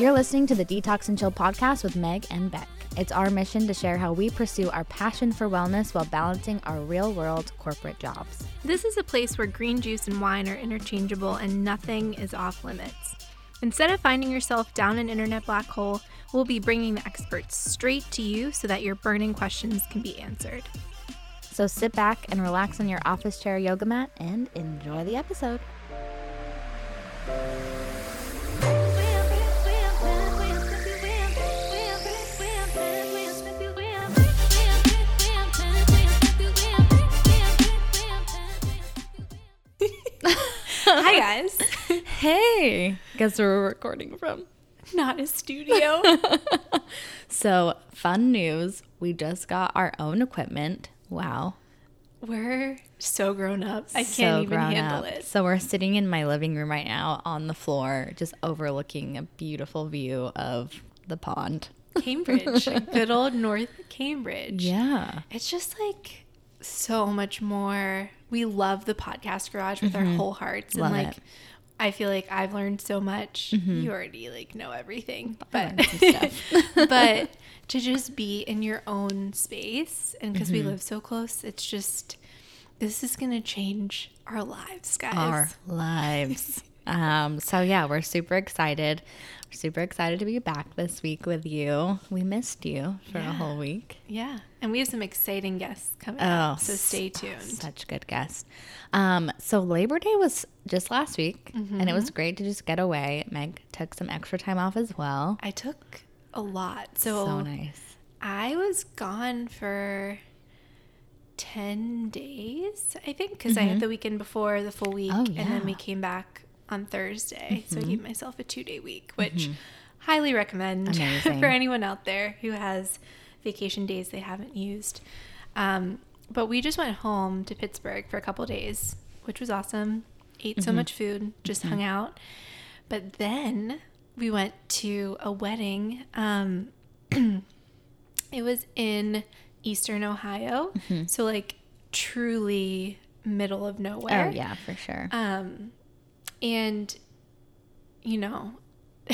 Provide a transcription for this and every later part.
You're listening to the Detox and Chill podcast with Meg and Beck. It's our mission to share how we pursue our passion for wellness while balancing our real world corporate jobs. This is a place where green juice and wine are interchangeable and nothing is off limits. Instead of finding yourself down an internet black hole, we'll be bringing the experts straight to you so that your burning questions can be answered. So sit back and relax on your office chair yoga mat and enjoy the episode. Hi, guys. Hey, guess where we're recording from? Not a studio. So, fun news we just got our own equipment. Wow. We're so grown up. I can't even handle up. it. So we're sitting in my living room right now on the floor, just overlooking a beautiful view of the pond. Cambridge, good old North Cambridge. Yeah. It's just like so much more. We love the podcast garage with our whole hearts. Mm-hmm. Love and like, it. Mm-hmm. I feel like I've learned so much. You already like know everything, but learned some stuff. but to just be in your own space and because Mm-hmm. we live so close, it's just this is gonna change our lives, guys. Our lives. um, so yeah, we're super excited. Super excited to be back this week with you. We missed you for a whole week. Yeah, and we have some exciting guests coming Oh, up, so stay tuned. Such good guests. Um, so Labor Day was just last week, and it Mm-hmm. was great to just get away. Meg took some extra time off as well. I took a lot, so, so nice. I was gone for 10 days, I think, because I had the weekend before the full week. Mm-hmm. Oh, And then. Mm-hmm. we came back on Thursday. So I gave myself a two day week, which highly recommend for anyone out there who has vacation days they haven't used. Um, but we just went home to Pittsburgh for a couple days, which was awesome. Ate Mm-hmm. so much food, just hung out. But then we went to a wedding. Um, it was in Eastern Ohio, so like truly middle of nowhere. Oh yeah, for sure. Um, and you know,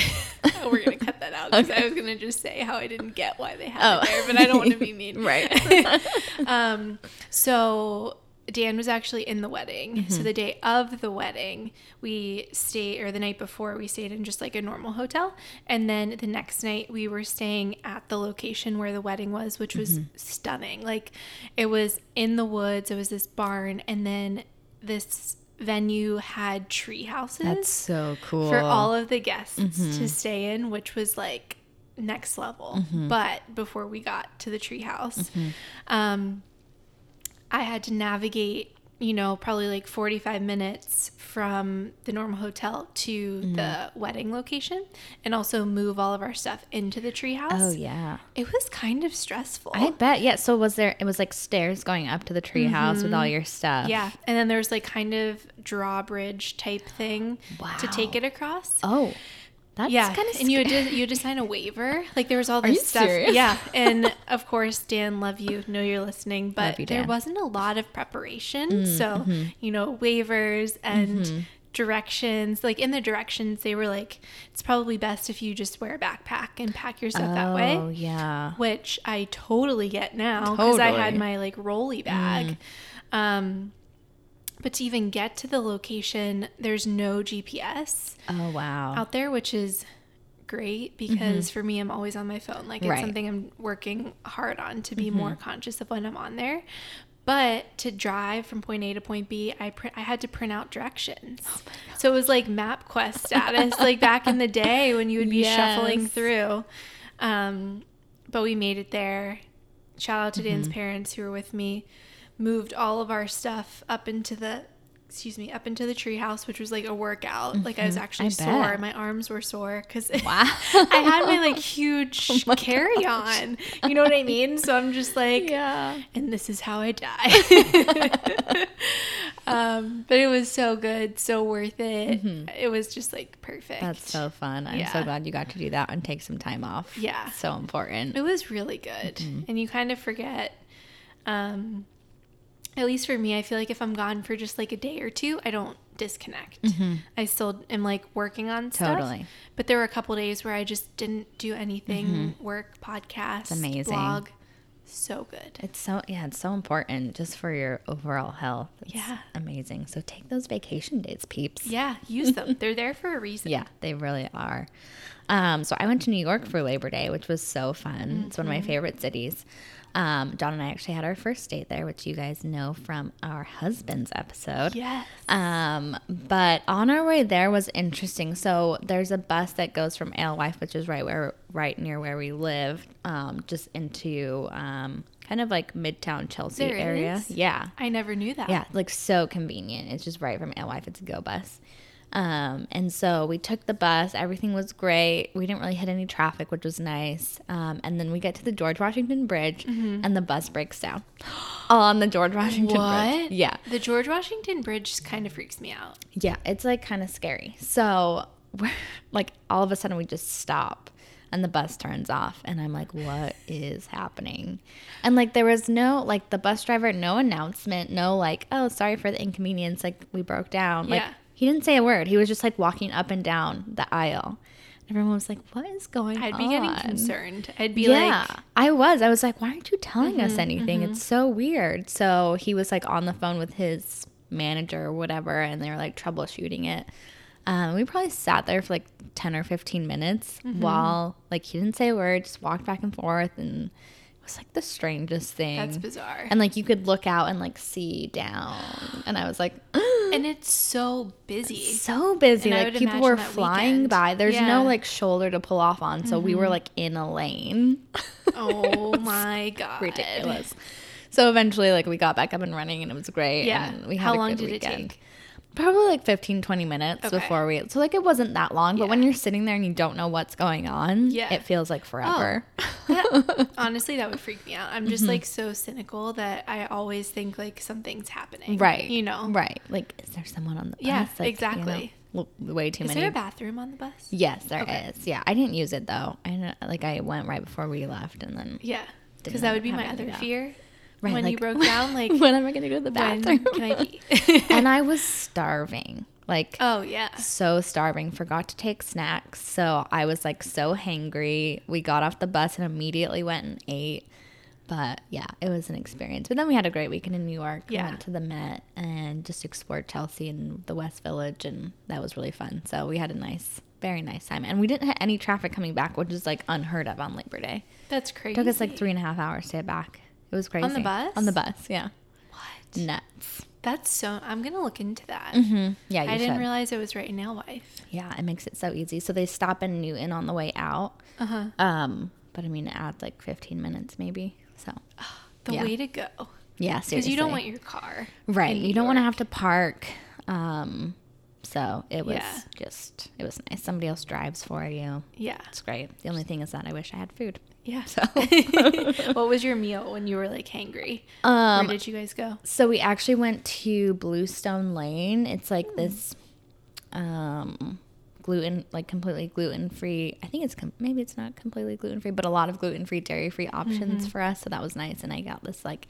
we're gonna cut that out because I was gonna just say how I didn't get why they had Oh. it there, but I don't want to be mean. right. um, so Dan was actually in the wedding. Mm-hmm. So the day of the wedding, we stayed, or the night before, we stayed in just like a normal hotel. And then the next night, we were staying at the location where the wedding was, which was Mm-hmm. stunning. Like it was in the woods, it was this barn, and then this venue had tree houses That's so cool. for all of the guests Mm-hmm. to stay in, which was like next level. But before we got to the treehouse, Mm-hmm. um, I had to navigate, you know, probably like 45 minutes from the normal hotel to Mm-hmm. the wedding location and also move all of our stuff into the treehouse. Oh yeah. It was kind of stressful. I bet. Yeah. So was there? It was like stairs going up to the treehouse with all your stuff. Mm-hmm. yeah. And then there's like kind of drawbridge type thing to take it across. Oh, that's yeah, kind of. and you had to you had to sign a waiver. Like there was all this you stuff. serious? Yeah, and of course, Dan, love you. Know you're listening, but you, there Mm, wasn't a lot of preparation. so mm-hmm. you know, waivers and directions. Like in the directions, they were like, it's probably best if you just wear a backpack and pack your stuff that way Oh yeah. Which I totally get now because I had Mm. my like rolly bag. Um, but to even get to the location, there's no GPS Oh wow. out there, which is great because for me, I'm always on my phone. Like it's Mm-hmm. Right. something I'm working hard on to be more conscious of when I'm on there. But to drive from point A to point B, I print, I had to print out directions. Oh so it was like MapQuest status, like back in the day when you would be shuffling through. Um, but we made it there. Shout out to Mm-hmm. Dan's parents who were with me. Moved all of our stuff up into the excuse me, up into the treehouse, which was like a workout. Like I was actually Mm-hmm. I sore. bet. My arms were sore because Wow. I had my like huge carry on. You know what I mean? So I'm just like, yeah. and this is how I die. um, but it was so good, so worth it. It was just like perfect. Mm-hmm. That's so fun. I'm so glad you got to do that and take some time off. Yeah. So important. It was really good. Mm-hmm. And you kind of forget um at least for me, I feel like if I'm gone for just like a day or two, I don't disconnect. I still am like working on stuff. Mm-hmm. Totally. But there were a couple days where I just didn't do anything, work, podcast, amazing. blog. So good. It's so yeah, it's so important just for your overall health. It's Yeah. amazing. So take those vacation days, peeps. Yeah, use them. They're there for a reason. Yeah, they really are. Um, so I went to New York for Labor Day, which was so fun. It's one of my Mm-hmm. favorite cities. Um, John and I actually had our first date there, which you guys know from our husband's episode. Yes. Um, but on our way there was interesting. So there's a bus that goes from Alewife, which is right where, right near where we live, um, just into um, kind of like Midtown Chelsea There area. is? Yeah, I never knew that. yeah, like so convenient. It's just right from Alewife. It's a GoBus. Um, and so we took the bus. Everything was great. We didn't really hit any traffic, which was nice. Um, and then we get to the George Washington Bridge, and the bus breaks down on the George Washington Bridge. What? Yeah, The George Washington Bridge kind of freaks me out. yeah, it's like kind of scary. So, we're, like, all of a sudden we just stop and the bus turns off. And I'm like, what is happening? And like, there was no, like, the bus driver, no announcement, no, like, oh, sorry for the inconvenience. Like, we broke down. Like, Yeah. He didn't say a word. He was just like walking up and down the aisle. Everyone was like, what is going on? I'd be getting concerned. I'd be yeah, like, Mm-hmm, I was. I was like, why aren't you telling us anything? It's so weird. So he was like on the phone with his manager or whatever, and they were like troubleshooting it. Um, we probably sat there for like 10 or 15 minutes Mm-hmm. while like he didn't say a word, just walked back and forth. And was like the strangest thing. that's bizarre. And like you could look out and like see down. And I was like, And it's so busy. so busy. And Like people were flying weekend. by. There's Yeah. Mm-hmm. no like shoulder to pull off on. So we were like in a lane. oh my god. ridiculous. So eventually, like, we got back up and running and it was great. Yeah. And we had How a long good did it weekend. take? Probably like 15, 20 minutes Okay. before we. So, like, it wasn't that long, but when you're sitting there and you don't know what's going on, Yeah. it feels like forever. That- honestly, that would freak me out. I'm just Mm-hmm. like so cynical that I always think like something's happening. right. You know? Right. Like, is there someone on the bus? Yeah, Like, exactly. You know, way too many. Is many. there a bathroom on the bus? yes, there is. Okay. Yeah. I didn't use it though. I know, like, I went right before we left and then. Yeah. Because that would be my other fear. Right, when you broke down, like when am I going to go to the bathroom? can I pee? and I was starving. Like, oh yeah. so starving, forgot to take snacks. So I was like so hangry. We got off the bus and immediately went and ate. But yeah, it was an experience. But then we had a great weekend in New York. We Yeah. went to the Met and just explored Chelsea and the West Village, and that was really fun. So we had a nice, very nice time. And we didn't have any traffic coming back, which is like unheard of on Labor Day. That's crazy. took us like three and a half hours to get back. It was crazy. On the bus? On the bus, yeah. What? Nuts. That's so. I'm gonna look into that. Mm-hmm. Yeah, you I didn't should. realize it was right in Alewife. Yeah, it makes it so easy. So they stop in Newton on the way out. Uh huh. Um, but I mean, add like 15 minutes maybe. So The Yeah. way to go. yeah, seriously. Because you don't want your car. right. You don't want to have to park. Um, so it was Yeah. just it was nice. Somebody else drives for you. Yeah. It's great. The only thing is that I wish I had food. Yeah. So what was your meal when you were like hangry? um, Where did you guys go? So we actually went to Bluestone Lane. It's like this um gluten like completely gluten free. I think it's com- maybe it's not completely gluten free, but a lot of gluten free, dairy free options for us. So that was nice and I got this like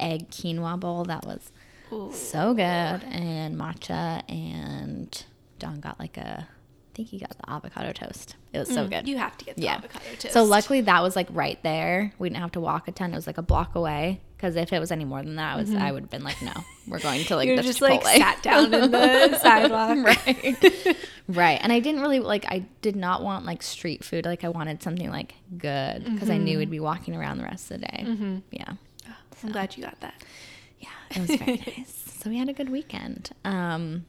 egg quinoa bowl that was Ooh. so good and matcha and Don got like a think he got the avocado toast. It was so mm, good. You have to get the Yeah. avocado toast. So luckily that was like right there. We didn't have to walk a ton. It was like a block away. Because if it was any more than that, I was I mm-hmm. would have been like, no, we're going to like you the just Chipotle. like sat down in the sidewalk. right, right. And I didn't really like. I did not want like street food. Like I wanted something like good because I knew mm-hmm. we'd be walking around the rest of the day. Mm-hmm. Yeah, I'm glad you got that. yeah. It was very nice. So we had a good weekend. Um,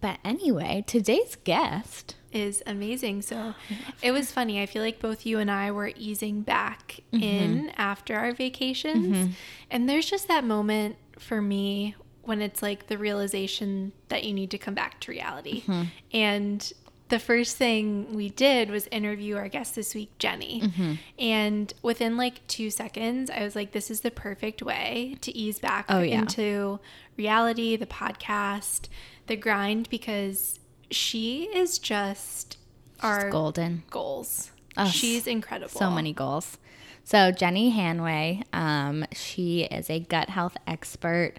but anyway, today's guest. Is amazing. So it was funny. I feel like both you and I were easing back Mm-hmm. in after our vacations. And there's just that moment for me when it's like the realization that you need to come back to reality. Mm-hmm. And the first thing we did was interview our guest this week, Jenny. Mm-hmm. And within like two seconds, I was like, this is the perfect way to ease back Oh, yeah. into reality, the podcast, the grind, because she is just our Golden. goals. Oh, She's incredible. So many goals. So Jenny Hanway, um, she is a gut health expert,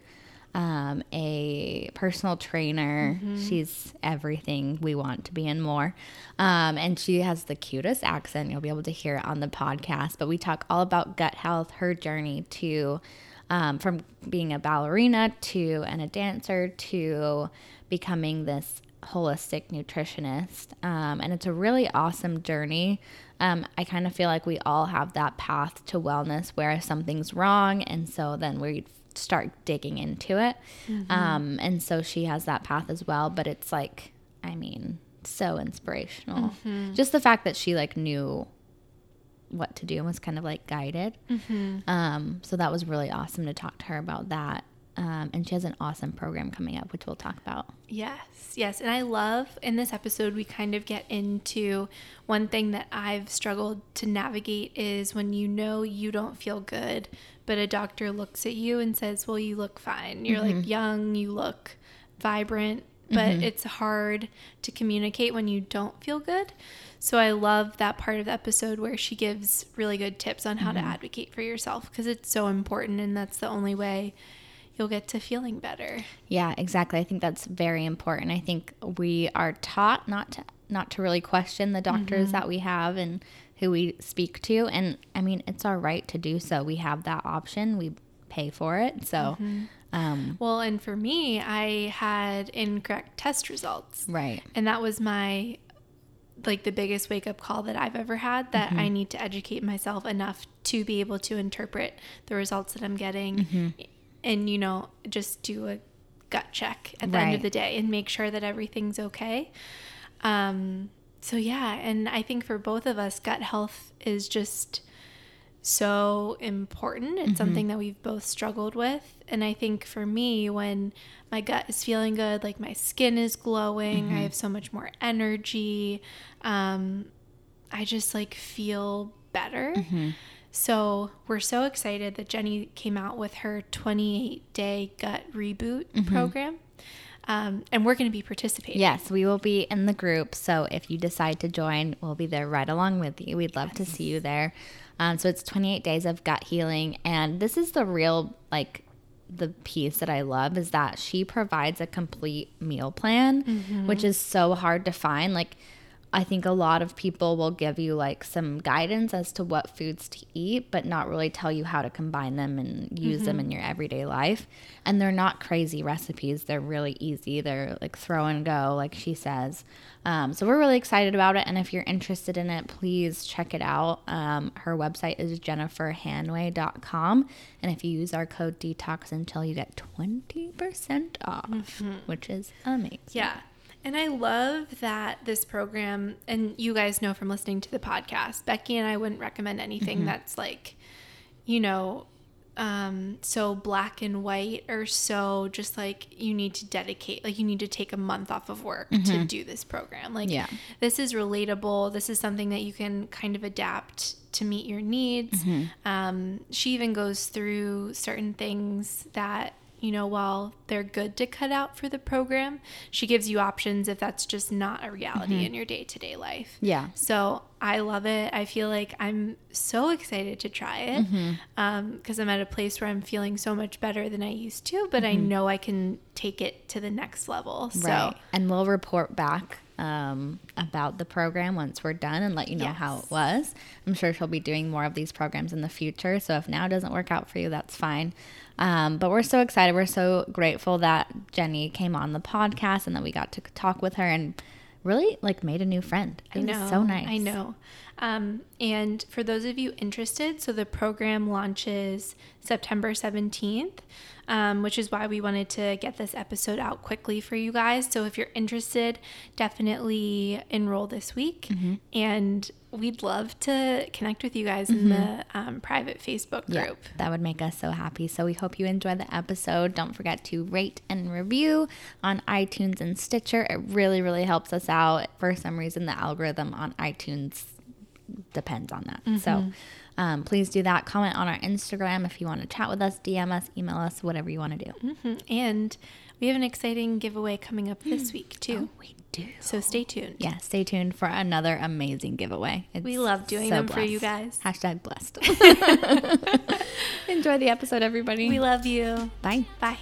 um, a personal trainer. She's everything we want to be and more. Um, and she has the cutest accent. You'll be able to hear it on the podcast. But we talk all about gut health, her journey to um, from being a ballerina to and a dancer to becoming this holistic nutritionist. Um, and it's a really awesome journey. Um, I kind of feel like we all have that path to wellness where something's wrong. And so then we start digging into it. Um, and so she has that path as well. But it's like, I mean, so inspirational. Just the fact that she like knew what to do and was kind of like guided. Um, so that was really awesome to talk to her about that. Um, and she has an awesome program coming up, which we'll talk about. Yes, yes. And I love in this episode, we kind of get into one thing that I've struggled to navigate is when you know you don't feel good, but a doctor looks at you and says, Well, you look fine. You're like mm-hmm. young, you look vibrant, but mm-hmm. it's hard to communicate when you don't feel good. So I love that part of the episode where she gives really good tips on how to mm-hmm. advocate for yourself because it's so important and that's the only way you'll get to feeling better. Yeah, exactly. I think that's very important. I think we are taught not to not to really question the doctors mm-hmm. that we have and who we speak to. And I mean, it's our right to do so. We have that option. We pay for it. So, mm-hmm. um, Well, and for me, I had incorrect test results. right. And that was my like the biggest wake up call that I've ever had that I mm-hmm. need to educate myself enough to be able to interpret the results that I'm getting and you know, just do a gut check at the end of the day and make sure that everything's okay. Um so yeah, and I think for both of us gut health is just so important. It's something that we've both struggled with. And I think for me, when my gut is feeling good, like my skin is glowing, I have so much more energy. Um, I just like feel better. So we're so excited that Jenny came out with her 28 day gut reboot program. Um, and we're going to be participating. Yes, we will be in the group. So if you decide to join, we'll be there right along with you. We'd love to see you there. Um, so it's 28 days of gut healing. And this is the real, like, the piece that I love is that she provides a complete meal plan, which is so hard to find. Like, I think a lot of people will give you like some guidance as to what foods to eat, but not really tell you how to combine them and use them in your everyday life. And they're not crazy recipes, they're really easy. They're like throw and go, like she says. Um, so we're really excited about it. And if you're interested in it, please check it out. Um, her website is jenniferhanway.com. And if you use our code detoxandchill you get 20% off, which is amazing. Yeah. And I love that this program, and you guys know from listening to the podcast, Becky and I wouldn't recommend anything that's like, you know, um, so black and white or so just like you need to dedicate, like you need to take a month off of work to do this program. Like, Yeah. this is relatable. This is something that you can kind of adapt to meet your needs. Um, she even goes through certain things that, you know, while they're good to cut out for the program, she gives you options if that's just not a reality mm-hmm. in your day to day life. Yeah. So I love it. I feel like I'm so excited to try it mm-hmm. um, because I'm at a place where I'm feeling so much better than I used to, but I mm-hmm. know I can take it to the next level. So Right. And we'll report back um, about the program once we're done and let you know how it was. I'm sure she'll be doing more of these programs in the future. So if now doesn't work out for you, that's fine. Um, but we're so excited. We're so grateful that Jenny came on the podcast and that we got to talk with her and really like made a new friend. It I was know. so nice. I know. Um, and for those of you interested, so the program launches September 17th, um, which is why we wanted to get this episode out quickly for you guys. So if you're interested, definitely enroll this week. Mm-hmm. And we'd love to connect with you guys in the um, private Facebook Yeah, group. that would make us so happy. So we hope you enjoy the episode. Don't forget to rate and review on iTunes and Stitcher. It really, really helps us out. For some reason, the algorithm on iTunes depends on that. So um, please do that. Comment on our Instagram if you want to chat with us, DM us, email us, whatever you want to do. Mhm. And we have an exciting giveaway coming up this week too. we do. So stay tuned. Yeah, stay tuned for another amazing giveaway. It's We love doing them for you guys. Hashtag blessed. Enjoy the episode, everybody. We love you. Bye. Bye.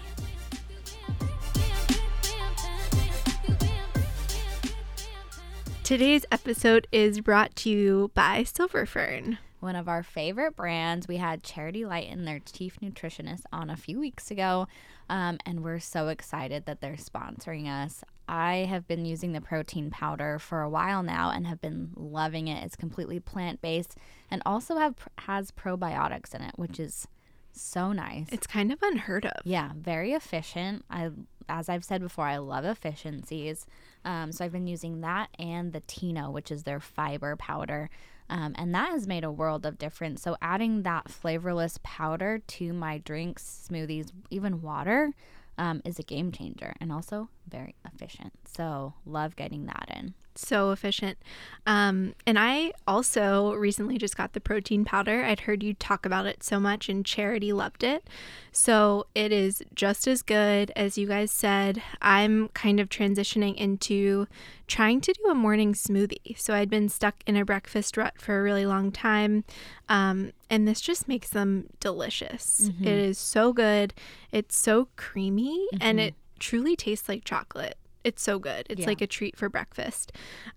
Today's episode is brought to you by Silver Fern. One of our favorite brands. We had Charity Light and their chief nutritionist on a few weeks ago, um, and we're so excited that they're sponsoring us. I have been using the protein powder for a while now and have been loving it. It's completely plant based and also have has probiotics in it, which is so nice. It's kind of unheard of. Yeah, very efficient. I, as I've said before, I love efficiencies. Um, so I've been using that and the Tino, which is their fiber powder, um, and that has made a world of difference. So adding that flavorless powder to my drinks, smoothies, even water, um, is a game changer and also very efficient. So love getting that in. So efficient. Um, and I also recently just got the protein powder. I'd heard you talk about it so much, and Charity loved it. So it is just as good as you guys said. I'm kind of transitioning into trying to do a morning smoothie. So I'd been stuck in a breakfast rut for a really long time. Um, and this just makes them delicious. It is so good. It's so creamy and it truly tastes like chocolate. It's so good. It's Yeah. like a treat for breakfast.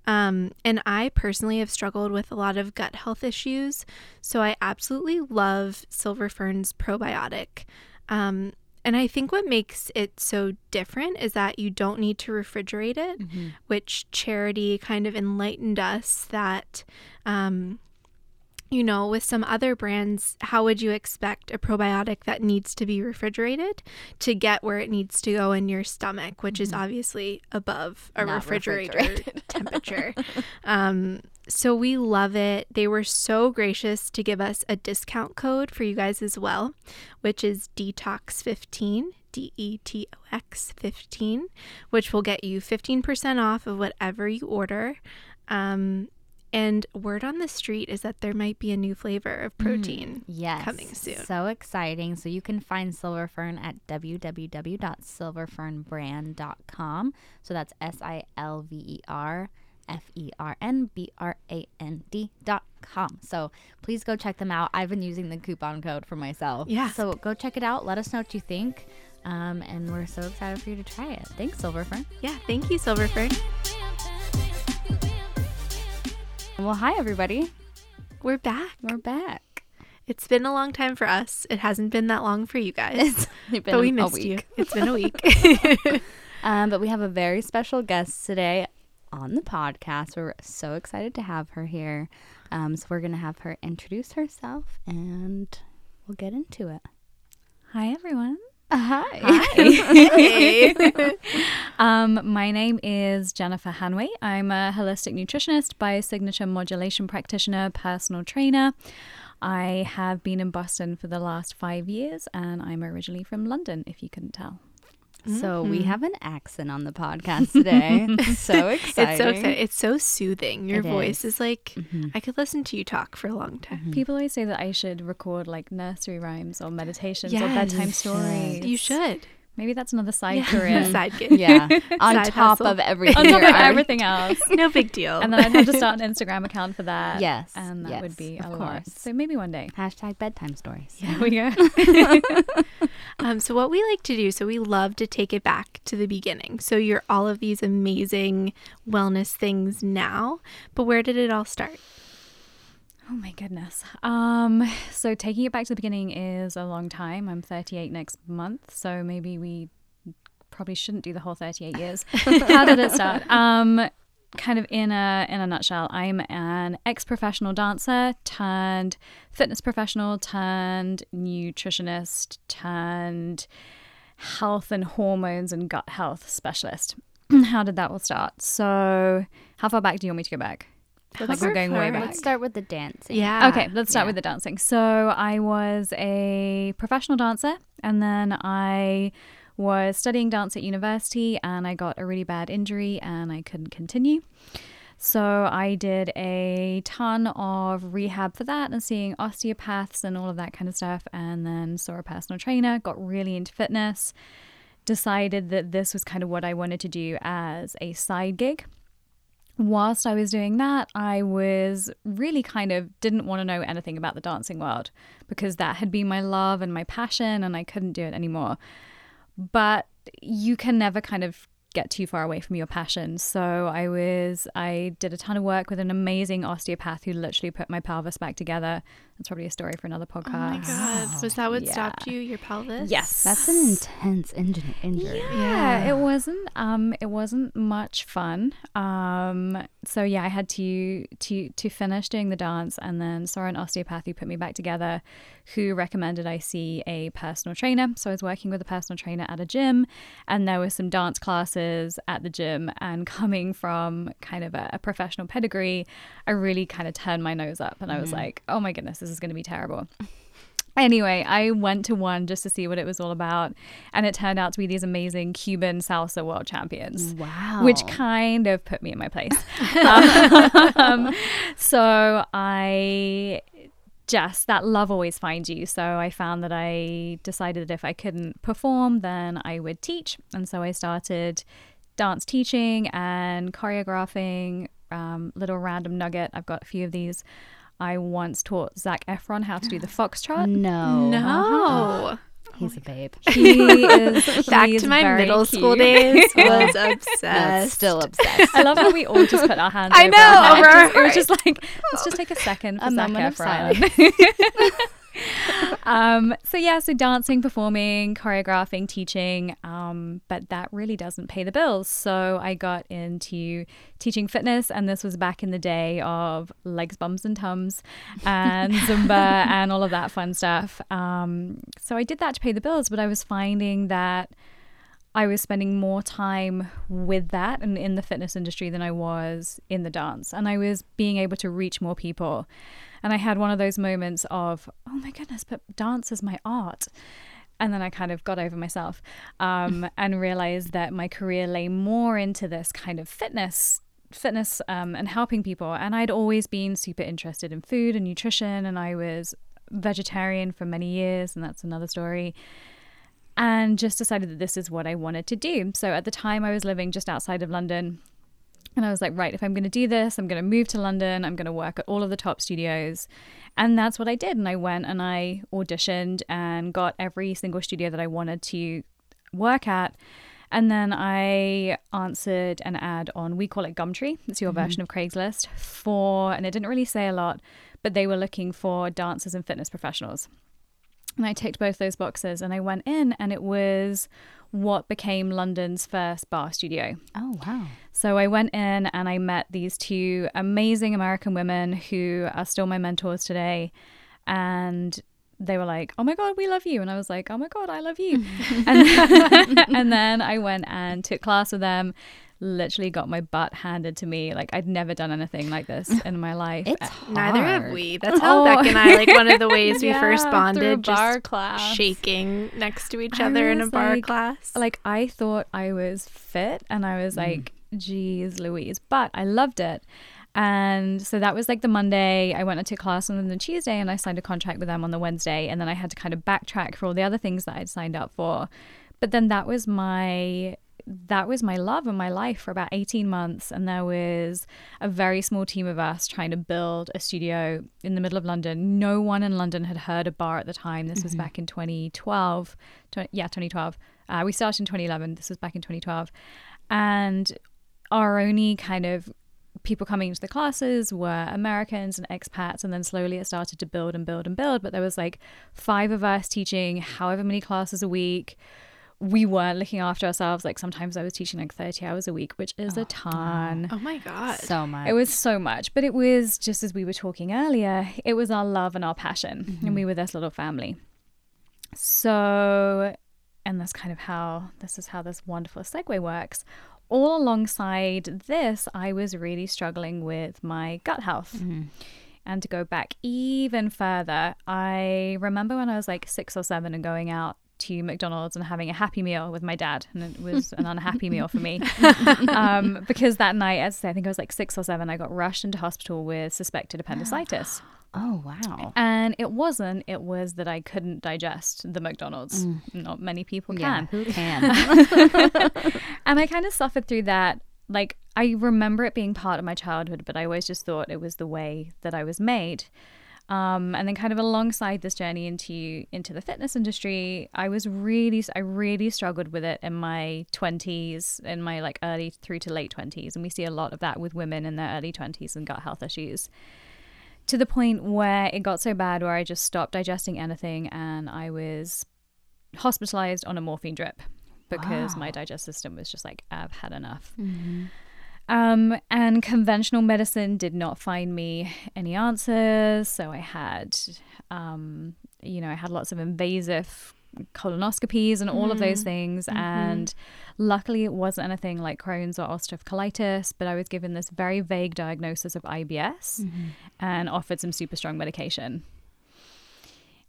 Um, and I personally have struggled with a lot of gut health issues. So I absolutely love Silver Fern's probiotic. Um, and I think what makes it so different is that you don't need to refrigerate it, which Charity kind of enlightened us that. Um, you know, with some other brands, how would you expect a probiotic that needs to be refrigerated to get where it needs to go in your stomach, which is obviously above a Not refrigerator temperature? um, so we love it. They were so gracious to give us a discount code for you guys as well, which is Detox15. D E T O X 15, which will get you 15% off of whatever you order. Um, and word on the street is that there might be a new flavor of protein. Yes. coming soon. So exciting. So you can find Silver Fern at www.silverfernbrand.com. So that's S I L V E R F E R N B R A N D dot com. So please go check them out. I've been using the coupon code for myself. Yeah. So go check it out. Let us know what you think. Um, and we're so excited for you to try it. Thanks, Silver Fern. Yeah, thank you, Silver Fern. Well, hi, everybody. We're back. We're back. It's been a long time for us. It hasn't been that long for you guys. It's been but we a missed week. you. It's been a week. Um, but we have a very special guest today on the podcast. We're so excited to have her here. Um, so we're going to have her introduce herself and we'll get into it. Hi, everyone. Hi. Um, my name is Jennifer Hanway. I'm a holistic nutritionist, biosignature modulation practitioner, personal trainer. I have been in Boston for the last five years, and I'm originally from London, if you couldn't tell. So we mm-hmm. have an accent on the podcast today. so exciting. it's so exciting. It's so soothing. Your It voice is. is, like mm-hmm. I could listen to you talk for a long time. Mm-hmm. People always say that I should record like nursery rhymes or meditations or bedtime You stories. You should. Maybe that's another side Yeah. career. Side gig. Yeah. On Side top hustle. of everything. On top of everything else. No big deal. And then I'd have to start an Instagram account for that. Yes, And that yes, would be of a lot. course. So maybe one day. Hashtag bedtime stories. There we go. Um, so what we like to do, so we love to take it back to the beginning. So you're all of these amazing wellness things now, but where did it all start? Oh my goodness. Um, so taking it back to the beginning is a long time. I'm 38 next month, so maybe we probably shouldn't do the whole 38 years. How did it start? Um, kind of in a in a nutshell, I'm an ex-professional dancer turned fitness professional turned nutritionist turned health and hormones and gut health specialist. How did that all start? So, how far back do you want me to go back? Let's like we're start going way back. Let's start with the dancing. Yeah. Okay, let's start yeah. with the dancing. So I was a professional dancer and then I was studying dance at university and I got a really bad injury and I couldn't continue. So I did a ton of rehab for that and seeing osteopaths and all of that kind of stuff. And then saw a personal trainer, got really into fitness, decided that this was kind of what I wanted to do as a side gig. Whilst I was doing that, I was really kind of didn't want to know anything about the dancing world because that had been my love and my passion, and I couldn't do it anymore. But you can never kind of get too far away from your passion. So I was I did a ton of work with an amazing osteopath who literally put my pelvis back together. That's probably a story for another podcast. Oh my god. Was that what Yeah. stopped you? Your pelvis? Yes. That's an intense injury. injury. yeah, it wasn't um it wasn't much fun. Um so yeah, I had to to to finish doing the dance and then saw an osteopath who put me back together who recommended I see a personal trainer. So I was working with a personal trainer at a gym and there were some dance classes at the gym and coming from kind of a, a professional pedigree, I really kind of turned my nose up and I was like, "Oh my goodness, this is going to be terrible." Anyway, I went to one just to see what it was all about, and it turned out to be these amazing Cuban salsa world champions. Wow. Which kind of put me in my place. um, so I just, that love always finds you. So I found that I decided that if I couldn't perform, then I would teach. And so I started dance teaching and choreographing. Um, little random nugget. I've got a few of these. I once taught Zac Efron how to do the foxtrot. no. No. Uh-huh. He's a oh babe. He is Back he is to my middle cute. school days was No, obsessed. still obsessed. I love how we all just put our hands. I over know, our over heads. our It was just like let's just take a second for A Zac moment of Efron. Um, so yeah, so dancing, performing, choreographing, teaching, um, but that really doesn't pay the bills. So I got into teaching fitness, and this was back in the day of legs, bums, and tums, and Zumba, and all of that fun stuff. Um, so I did that to pay the bills, but I was finding that. I was spending more time with that and in the fitness industry than I was in the dance. And I was being able to reach more people. And I had one of those moments of, oh my goodness, but dance is my art. And then I kind of got over myself um, and realized that my career lay more into this kind of fitness fitness um, and helping people and i'd always been super interested in food and nutrition and i was vegetarian for many years and that's another story and just decided that this is what I wanted to do. So at the time, I was living just outside of London. And I was like, right, if I'm going to do this, I'm going to move to London. I'm going to work at all of the top studios. And that's what I did. And I went and I auditioned and got every single studio that I wanted to work at. And then I answered an ad on, we call it Gumtree. It's your mm-hmm. version of Craigslist for, and it didn't really say a lot, but they were looking for dancers and fitness professionals. And I ticked both those boxes and I went in, and it was what became London's first barre studio. Oh wow. So I went in and I met these two amazing American women who are still my mentors today. And they were like, Oh my God, we love you. And I was like, Oh my God, I love you. and, and then I went and took class with them. Literally got my butt handed to me. Like I'd never done anything like this in my life. It's hard. Neither have we. That's how Oh. Beck and I like one of the ways we Yeah, first bonded, barre just class. shaking next to each other in a barre like- class. like I thought I was fit and I was mm. like, geez, Louise, but I loved it. And so that was like the Monday. I went into class on the Tuesday and I signed a contract with them on the Wednesday. And then I had to kind of backtrack for all the other things that I'd signed up for. But then that was my that was my love and my life for about 18 months and there was a very small team of us trying to build a studio in the middle of london. No one in london had heard of barre at the time. This was back in 2012 tw- yeah 2012 uh, we started in 2011 this was back in 2012 and our only kind of people coming into the classes were Americans and expats, and then slowly it started to build and build and build. But there was like five of us teaching however many classes a week. We weren't looking after ourselves. Like sometimes I was teaching like 30 hours a week, which is a oh, ton. oh my god. So much. It was so much, but it was just as we were talking earlier, it was our love and our passion, and mm-hmm. we were this little family. So, and that's kind of how this is how this wonderful segue works. All alongside this, I was really struggling with my gut health. Mm-hmm. And to go back even further, I remember when I was like six or seven and going out to McDonald's and having a happy meal with my dad, and it was an unhappy meal for me um, because that night, as I, say, I think I was like six or seven, I got rushed into hospital with suspected appendicitis. Oh wow. And it wasn't, it was that I couldn't digest the McDonald's. Not many people Yeah. can. Who can? And I kind of suffered through that. Like, I remember it being part of my childhood, but I always just thought it was the way that I was made. Um, and then, kind of alongside this journey into into the fitness industry, I was really, I really struggled with it in my twenties, in my like early through to late twenties, and we see a lot of that with women in their early twenties and gut health issues. To the point where it got so bad where I just stopped digesting anything, and I was hospitalized on a morphine drip because my digestive system was just like, I've had enough. Um, and conventional medicine did not find me any answers. So I had, um, you know, I had lots of invasive colonoscopies and all of those things. And luckily, it wasn't anything like Crohn's or ulcerative colitis, but I was given this very vague diagnosis of IBS and offered some super strong medication.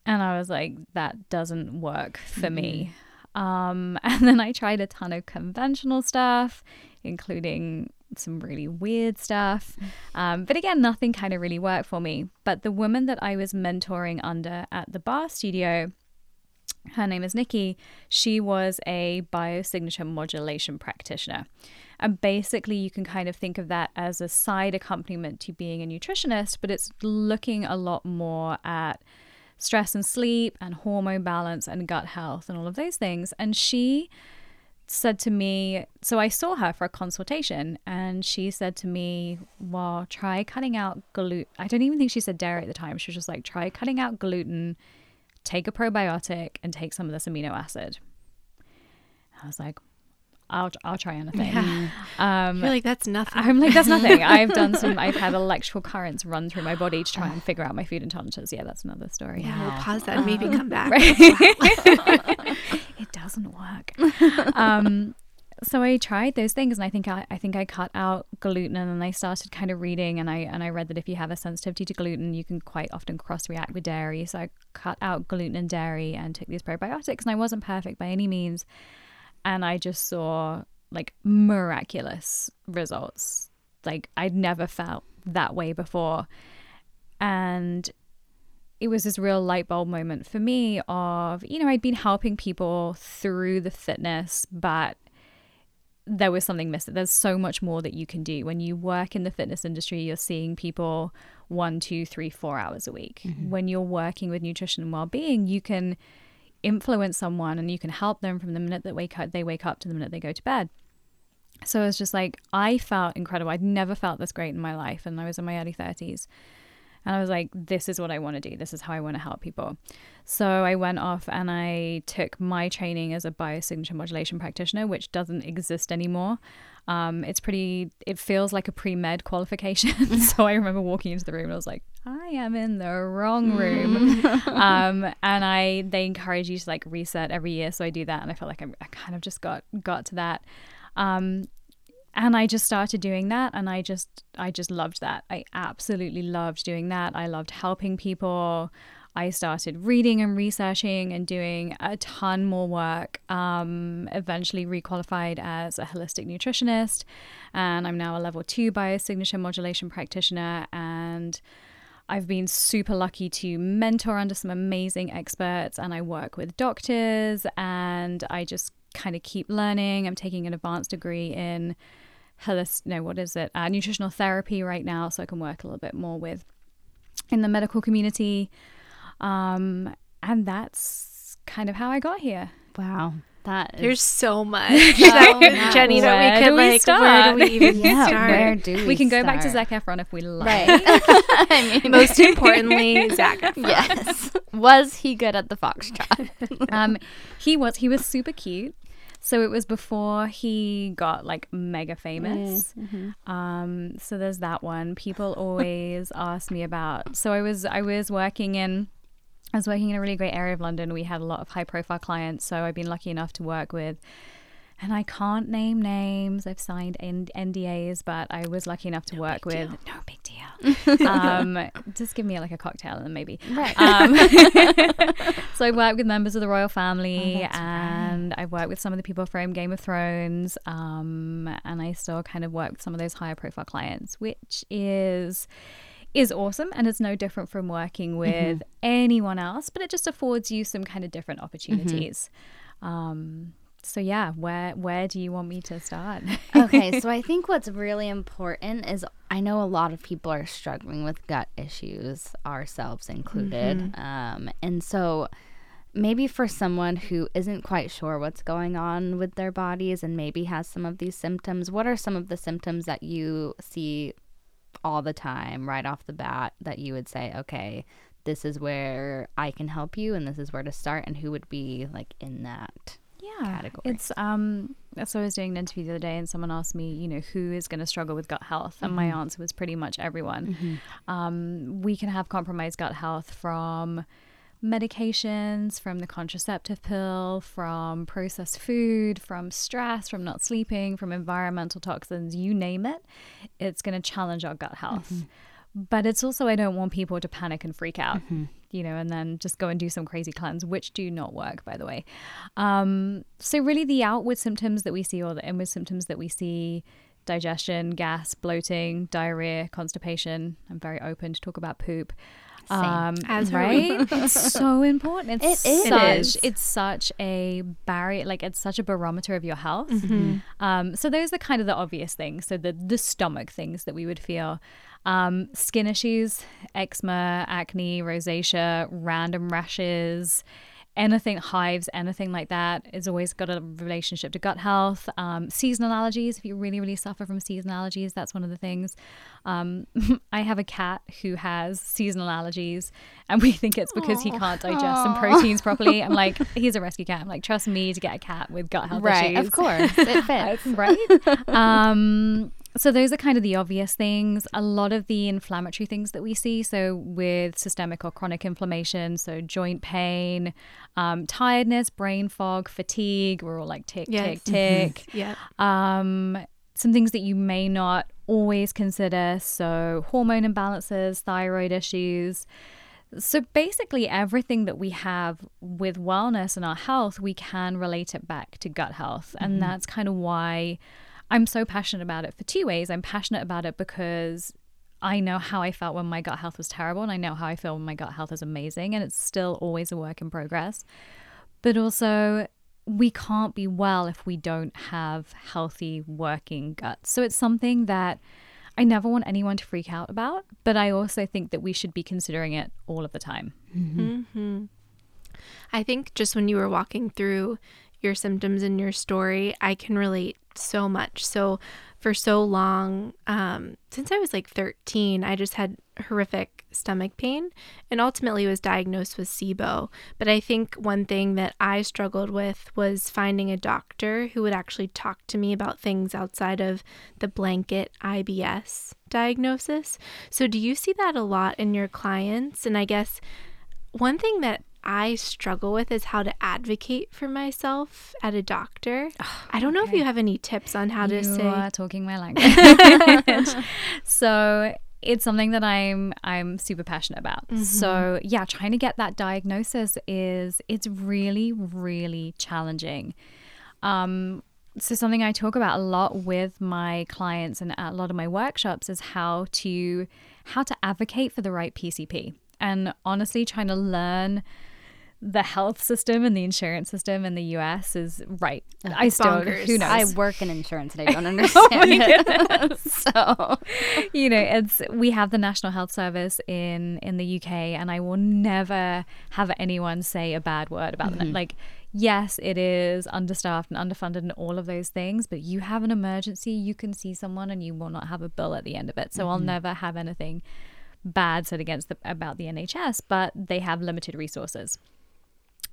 And I was like, that doesn't work for me. Um, and then I tried a ton of conventional stuff, including some really weird stuff. Um, but again, nothing kind of really worked for me. But the woman that I was mentoring under at the barre studio, her name is Nikki. She was a biosignature modulation practitioner. And basically, you can kind of think of that as a side accompaniment to being a nutritionist, but it's looking a lot more at stress and sleep and hormone balance and gut health and all of those things. And she said to me, so I saw her for a consultation and she said to me, well, try cutting out gluten. I don't even think she said dairy at the time. She was just like, try cutting out gluten, take a probiotic and take some of this amino acid. I was like, I'll, I'll try anything. Um, You're like, that's nothing. I'm like, that's nothing. I've done some, I've had electrical currents run through my body to try and figure out my food intolerances. Yeah, that's another story. yeah, we'll pause that and maybe come back. it doesn't work. um, so I tried those things, and I think I, I think I cut out gluten, and then I started kind of reading, and I and I read that if you have a sensitivity to gluten, you can quite often cross react with dairy. So I cut out gluten and dairy, and took these probiotics, and I wasn't perfect by any means, and I just saw like miraculous results. Like I'd never felt that way before, and it was this real light bulb moment for me of you know i'd been helping people through the fitness but there was something missing. There's so much more that you can do. When you work in the fitness industry you're seeing people one two three four hours a week. Mm-hmm. When you're working with nutrition and well-being you can influence someone and you can help them from the minute that wake up they wake up to the minute they go to bed so it's just like i felt incredible i'd never felt this great in my life and i was in my early 30s and I was like, this is what I want to do. This is how I want to help people. So I went off and I took my training as a biosignature modulation practitioner, which doesn't exist anymore. Um, it's pretty, it feels like a pre med qualification. so I remember walking into the room and I was like, I am in the wrong room. um, and I, they encourage you to like reset every year. So I do that. And I felt like I, I kind of just got, got to that. Um, and i just started doing that and i just i just loved that i absolutely loved doing that i loved helping people i started reading and researching and doing a ton more work um, eventually requalified as a holistic nutritionist and i'm now a level two biosignature modulation practitioner and I've been super lucky to mentor under some amazing experts, and I work with doctors, and I just kind of keep learning. I'm taking an advanced degree in holistic, no, what is it? Uh, nutritional therapy right now, so I can work a little bit more with in the medical community. Um, and that's kind of how I got here. Wow. That is There's so much, So much. Jenny, that Where we do could we like. Where start? do we even yeah, start? where do we We can go back to start? Zac Efron if we like. Right. I mean, Most importantly, Zac. Efron. yes. Was he good at the foxtrot? um, he was he was super cute. So it was before he got like mega famous. Um, so there's that one. People always ask me about. So I was I was working in I was working in a really great area of London. We had a lot of high profile clients. So I've been lucky enough to work with and I can't name names. I've signed N- NDAs, but I was lucky enough to work with. No big deal. um, just give me like a cocktail and then maybe. Right. Um, so I worked with members of the royal Oh, family, and I've worked with some of the people from Game of Thrones, um, and I still kind of work with some of those higher profile clients, which is is awesome and it's no different from working with anyone else but it just affords you some kind of different opportunities. Um, so yeah where where do you want me to start? Okay, so I think what's really important is I know a lot of people are struggling with gut issues, ourselves included. Um, and so maybe for someone who isn't quite sure what's going on with their bodies and maybe has some of these symptoms, what are some of the symptoms that you see all the time right off the bat that you would say, okay, this is where I can help you and this is where to start and who would be like in that? yeah category. it's um so i was doing an interview the other day and someone asked me you know who is going to struggle with gut health and my answer was pretty much everyone um, we can have compromised gut health from medications from the contraceptive pill from processed food from stress from not sleeping from environmental toxins you name it it's going to challenge our gut health. But it's also i don't want people to panic and freak out you know and then just go and do some crazy cleanse which do not work by the way. Um, so really the outward symptoms that we see or the inward symptoms that we see digestion gas bloating diarrhea constipation i'm very open to talk about poop um, As right it's so important it's It is. such It is. it's such a barrier like it's such a barometer of your health Mm-hmm. um, so those are kind of the obvious things. So the the stomach things that we would feel, um, skin issues, eczema, acne, rosacea, random rashes, anything hives, anything like that is always got a relationship to gut health. Um, seasonal allergies, if you really really suffer from seasonal allergies, that's one of the things. Um, I have a cat who has seasonal allergies, and we think it's because he can't digest some proteins properly. I'm like, he's a rescue cat. I'm like, trust me to get a cat with gut health Right, issues of course. It fits. right? um, so those are kind of the obvious things. A lot of the inflammatory things that we see. So with systemic or chronic inflammation, so joint pain, um, tiredness, brain fog, fatigue. We're all like tick, Yes. tick, tick. Yeah. Um, some things that you may not always consider. So hormone imbalances, thyroid issues. So basically, everything that we have with wellness and our health, we can relate it back to gut health. And that's kind of why I'm so passionate about it for two ways. I'm passionate about it because I know how I felt when my gut health was terrible, and I know how I feel when my gut health is amazing. And it's still always a work in progress. But also, we can't be well if we don't have healthy working guts. So it's something that I never want anyone to freak out about, but I also think that we should be considering it all of the time. hmm I think just when you were walking through your symptoms and your story, I can relate so much. So, for so long, um, since I was like 13, I just had horrific stomach pain and ultimately was diagnosed with SIBO. But I think one thing that I struggled with was finding a doctor who would actually talk to me about things outside of the blanket IBS diagnosis. So, do you see that a lot in your clients? And I guess one thing that I struggle with is how to advocate for myself at a doctor. I don't know if you have any tips on how to you say. are talking my language. so it's something that I'm I'm super passionate about. So yeah, trying to get that diagnosis is it's really really challenging. Um, so something I talk about a lot with my clients and a lot of my workshops is how to how to advocate for the right PCP. And honestly, trying to learn the health system and the insurance system in the US is right. I still bonkers. who knows. I work in insurance and I don't understand oh it. so you know it's we have the national health service in in the uk and i will never have anyone say a bad word about them mm-hmm. like yes it is understaffed and underfunded and all of those things but you have an emergency you can see someone and you will not have a bill at the end of it so i'll mm-hmm. never have anything bad said against the, about the nhs but they have limited resources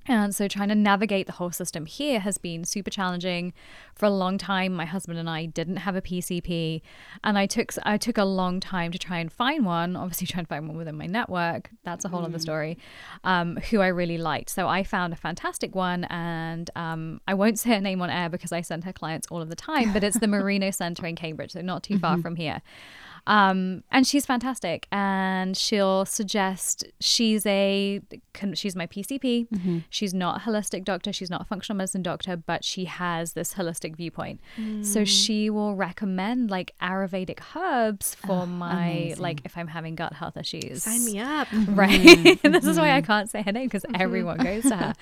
And so trying to navigate the whole system here has been super challenging. For a long time, my husband and I didn't have a PCP, and I took I took a long time to try and find one. Obviously, trying to find one within my network. That's a whole other story. Um, who I really liked. So I found a fantastic one, and um, I won't say her name on air because I send her clients all of the time. But it's the Marino Center in Cambridge, so not too far from here. Um, and she's fantastic, and she'll suggest she's a she's my PCP. Mm-hmm. She's not a holistic doctor. She's not a functional medicine doctor, but she has this holistic viewpoint. So mm. she will recommend like Ayurvedic herbs for ah, my like if I'm having gut health issues. Sign me up. Right. Mm-hmm. this is why I mm-hmm. can't say her name because everyone goes to her.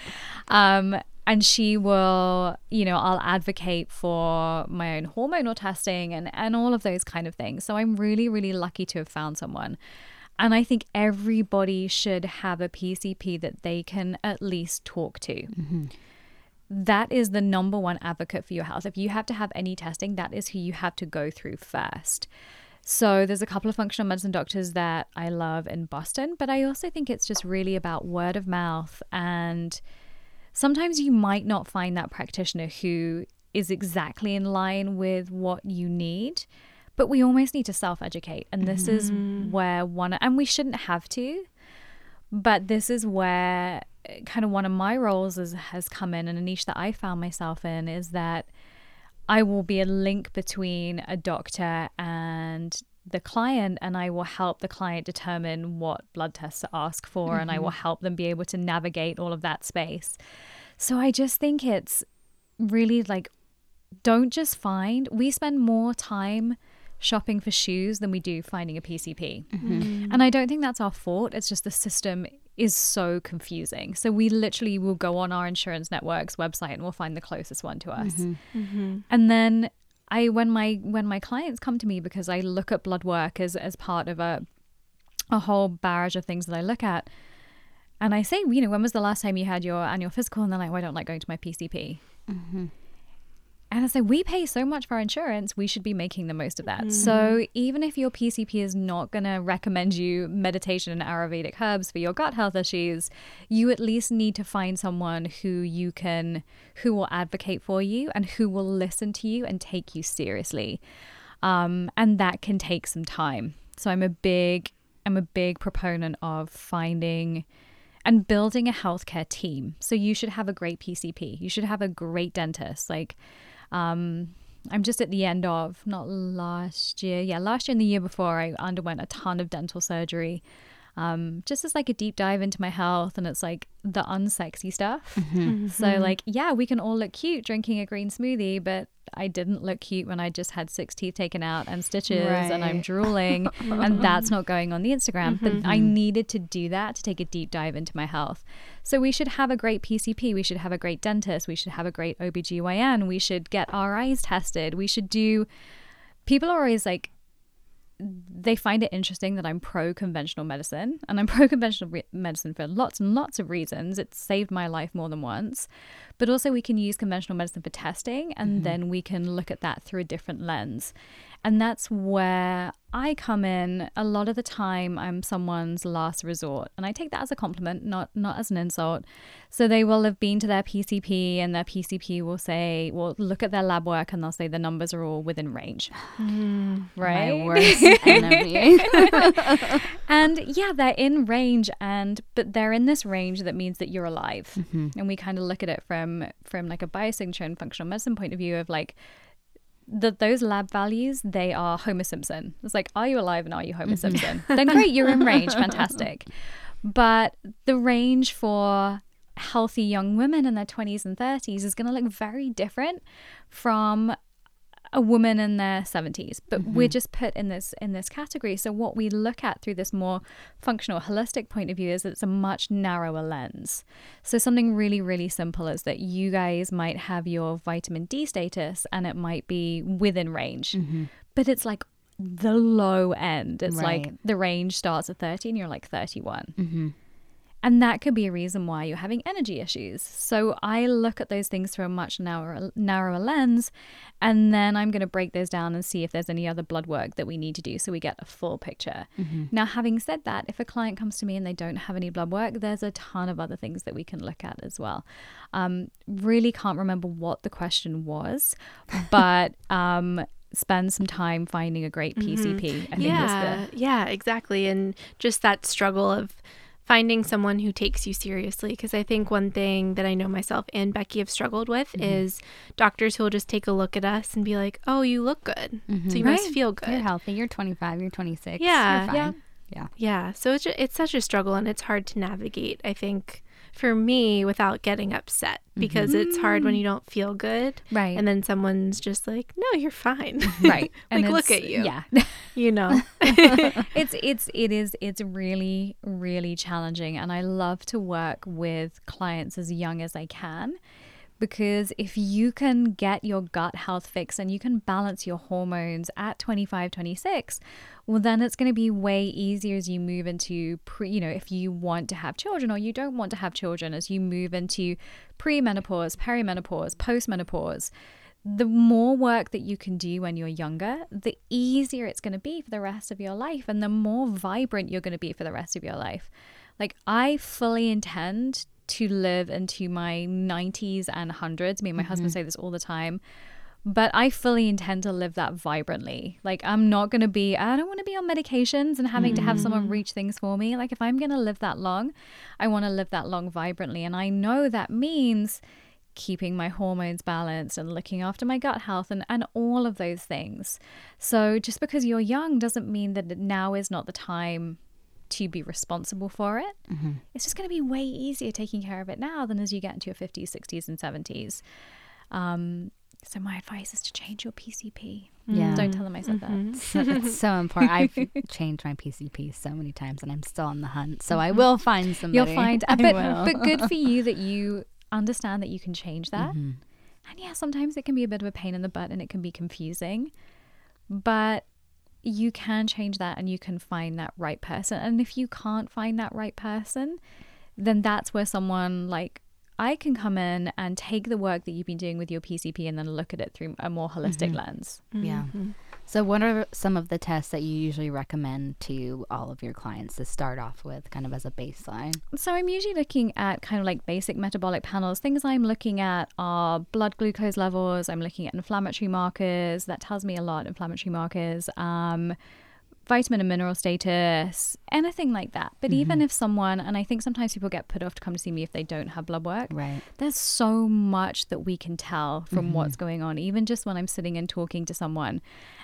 Um, and she will, you know, I'll advocate for my own hormonal testing and, and all of those kind of things. So I'm really, really lucky to have found someone. And I think everybody should have a PCP that they can at least talk to. Mm-hmm. That is the number one advocate for your health. If you have to have any testing, that is who you have to go through first. So there's a couple of functional medicine doctors that I love in Boston, but I also think it's just really about word of mouth. And sometimes you might not find that practitioner who is exactly in line with what you need, but we almost need to self educate. And this is where one, and we shouldn't have to, but this is where uh, kind of one of my roles is, has come in and a niche that I found myself in is that I will be a link between a doctor and the client, and I will help the client determine what blood tests to ask for, and I will mm-hmm. help them be able to navigate all of that space. So I just think it's really like, don't just find, we spend more time shopping for shoes than we do finding a PCP. Mm-hmm. And I don't think that's our fault. It's just the system is so confusing. So we literally will go on our insurance network's website and we'll find the closest one to us. Mm-hmm. And then I when my when my clients come to me because I look at blood work as as part of a a whole barrage of things that I look at. And I say, you know, when was the last time you had your annual physical? And they're like, well, I don't like going to my PCP. And I say, we pay so much for our insurance, we should be making the most of that. So even if your PCP is not going to recommend you meditation and Ayurvedic herbs for your gut health issues, you at least need to find someone who you can, who will advocate for you and who will listen to you and take you seriously. Um, and that can take some time. So I'm a big, I'm a big proponent of finding and building a healthcare team. So you should have a great PCP. You should have a great dentist. Like, um, I'm just at the end of not last year, yeah, last year and the year before, I underwent a ton of dental surgery. Um, just as like a deep dive into my health, and it's like the unsexy stuff. So like, yeah, we can all look cute drinking a green smoothie, but I didn't look cute when I just had six teeth taken out and stitches and I'm drooling and that's not going on the Instagram. But I mm-hmm. needed to do that to take a deep dive into my health. So we should have a great PCP, we should have a great dentist, we should have a great OBGYN, we should get our eyes tested, we should do people are always like they find it interesting that I'm pro conventional medicine, and I'm pro conventional re- medicine for lots and lots of reasons. It's saved my life more than once, but also we can use conventional medicine for testing, and mm-hmm. then we can look at that through a different lens. And that's where I come in. A lot of the time, I'm someone's last resort, and I take that as a compliment, not not as an insult. So they will have been to their PCP, and their PCP will say, "Well, look at their lab work," and they'll say the numbers are all within range, right? My worst enemy. And yeah, they're in range and but they're in this range that means that you're alive. Mm-hmm. And we kind of look at it from from like a biosignature and functional medicine point of view of like that those lab values, they are Homer Simpson. It's like, are you alive and are you Homer mm-hmm. Simpson? then great, you're in range, fantastic. But the range for healthy young women in their 20s and 30s is going to look very different from a woman in their 70s but we're mm-hmm. just put in this in this category. So what we look at through this more functional holistic point of view is that it's a much narrower lens. So something really really simple is that you guys might have your vitamin D status and it might be within range mm-hmm. but it's like the low end. It's like the range starts at 30 and you're like 31 mm-hmm. And that could be a reason why you're having energy issues. So I look at those things through a much narrower, narrower lens, and then I'm going to break those down and see if there's any other blood work that we need to do so we get a full picture. Now, having said that, if a client comes to me and they don't have any blood work, there's a ton of other things that we can look at as well. Um, really can't remember what the question was, but um, spend some time finding a great PCP. I think yeah, yeah, exactly. And just that struggle of finding someone who takes you seriously. Because I think one thing that I know myself and Becky have struggled with Mm-hmm. is doctors who will just take a look at us and be like, "Oh, you look good, so you must Right. feel You're good." healthy. You're 25. You're 26. Yeah, You're fine. yeah. Yeah. Yeah, so it's ju- it's such a struggle and it's hard to navigate. I think for me without getting upset because it's hard when you don't feel good, Mm-hmm. Right. And then someone's just like, "No, you're fine." right. like, And look at you. Yeah. you know. it's it's it is it's really really challenging and i love to work with clients as young as i can because if you can get your gut health fixed and you can balance your hormones at 25 26 well then it's going to be way easier as you move into pre you know if you want to have children or you don't want to have children as you move into premenopause perimenopause postmenopause the more work that you can do when you're younger, the easier it's going to be for the rest of your life and the more vibrant you're going to be for the rest of your life. Like, I fully intend to live into my 90s and 100s. Me and my husband mm-hmm. say this all the time. But I fully intend to live that vibrantly. Like, I'm not going to be, I don't want to be on medications and having to have someone mm. reach things for me. Like, if I'm going to live that long, I want to live that long vibrantly. And I know that means keeping my hormones balanced and looking after my gut health and, and all of those things. So just because you're young doesn't mean that now is not the time to be responsible for it. It's just going to be way easier taking care of it now than as you get into your 50s, 60s, and 70s. Um, so my advice is to change your PCP. Yeah. Don't tell them I said that. So it's so important. I've changed my PCP so many times and I'm still on the hunt. So I will find somebody. You'll find, I but, will. but good for you that you understand that you can change that. Mm-hmm. And yeah, sometimes it can be a bit of a pain in the butt and it can be confusing, but you can change that and you can find that right person. And if you can't find that right person, then that's where someone like I can come in and take the work that you've been doing with your PCP and then look at it through a more holistic mm-hmm. lens. Yeah. Mm-hmm. So, what are some of the tests that you usually recommend to all of your clients to start off with, kind of as a baseline? So I'm usually looking at kind of like basic metabolic panels. Things I'm looking at are blood glucose levels. I'm looking at inflammatory markers. That tells me a lot. Inflammatory markers. Um, vitamin and mineral status, anything like that. But even if someone, and I think sometimes people get put off to come to see me if they don't have blood work, Right. there's so much that we can tell from what's going on, even just when I'm sitting and talking to someone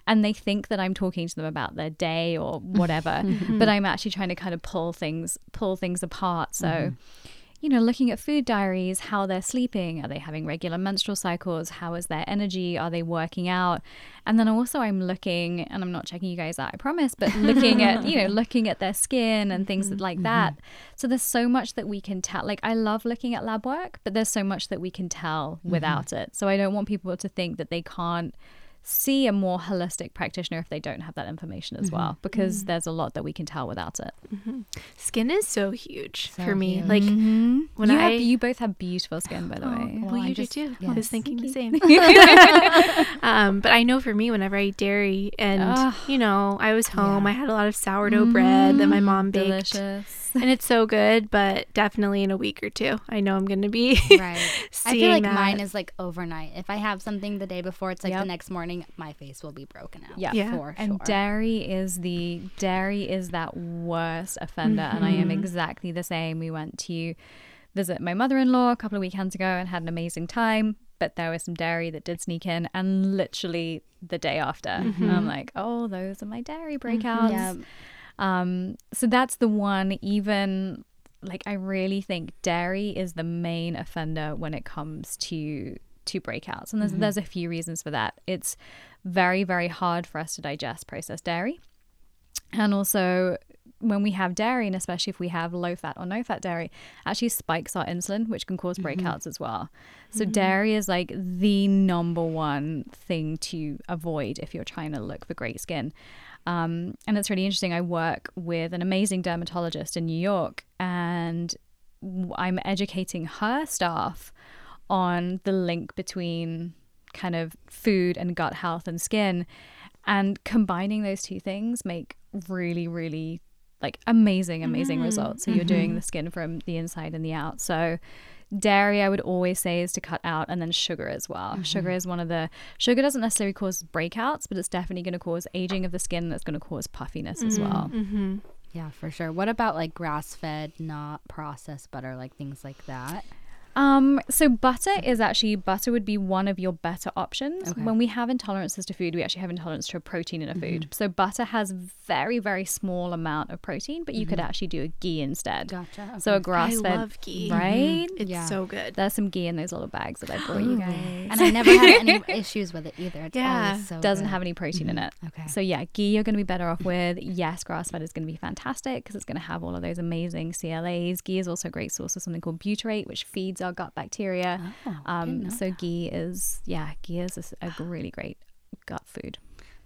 and they think that I'm talking to them about their day or whatever, mm-hmm. but I'm actually trying to kind of pull things, pull things apart. So, mm-hmm. you know, looking at food diaries, how they're sleeping, are they having regular menstrual cycles? How is their energy? Are they working out? And then also I'm looking, and I'm not checking you guys out, I promise, but looking at, you know, looking at their skin and things mm-hmm. like that. So there's so much that we can tell. Like I love looking at lab work, but there's so much that we can tell without it. So I don't want people to think that they can't see a more holistic practitioner if they don't have that information as well, because there's a lot that we can tell without it. Skin is so huge So for me. huge. Like Mm-hmm. when you, I have, you both have beautiful skin, by the Oh, way. well, Well, I you just- do too. I was thinking the same. um, but I know for me, whenever I eat dairy, and Ugh. you know, I was home, Yeah. I had a lot of sourdough bread that my mom baked, Delicious. and it's so good. But definitely in a week or two, I know I'm gonna be Right. I feel like that. mine is like overnight. If I have something the day before, it's like Yep. the next morning, my face will be broken out. Yeah. Yeah. For And sure. dairy is the dairy is that worst offender, and I am Mm-hmm. exactly the same. We went to visit my mother-in-law a couple of weekends ago and had an amazing time. But there was some dairy that did sneak in, and literally the day after, Mm-hmm. I'm like, "Oh, those are my dairy breakouts." Yeah. Um, so that's the one. Even like I really think dairy is the main offender when it comes to to breakouts, and there's mm-hmm. there's a few reasons for that. It's very very hard for us to digest processed dairy, and also when we have dairy, and especially if we have low fat or no fat dairy, actually spikes our insulin, which can cause mm-hmm. breakouts as well. So mm-hmm. dairy is like the number one thing to avoid if you're trying to look for great skin. Um, and it's really interesting. I work with an amazing dermatologist in New York, and I'm educating her staff on the link between kind of food and gut health and skin. And combining those two things make really, really like amazing, amazing mm-hmm. results. So you're doing mm-hmm. the skin from the inside and the out. So dairy I would always say is to cut out and then sugar as well. Mm-hmm. Sugar is one of the sugar doesn't necessarily cause breakouts, but it's definitely going to cause aging of the skin that's going to cause puffiness as well. Mm-hmm. Yeah, for sure. What about like grass fed, not processed butter, like things like that? Um, so butter is actually butter would be one of your better options. Okay. When we have intolerances to food, we actually have intolerance to a protein in a food. Mm-hmm. So butter has very very small amount of protein, but you could mm-hmm. actually do a ghee instead. Gotcha. So a okay. grass I fed, love ghee. right? Mm-hmm. It's Yeah. so good. There's some ghee in those little bags that I brought you oh, guys. and I never had any issues with it either. It's Yeah. always so Doesn't good. have any protein in it. Okay. So yeah, ghee you're going to be better off with. Yes, grass fed is going to be fantastic because it's going to have all of those amazing CLAs. Ghee is also a great source of something called butyrate, which feeds gut bacteria. Oh, um, so ghee is yeah, ghee is a a, really great gut food.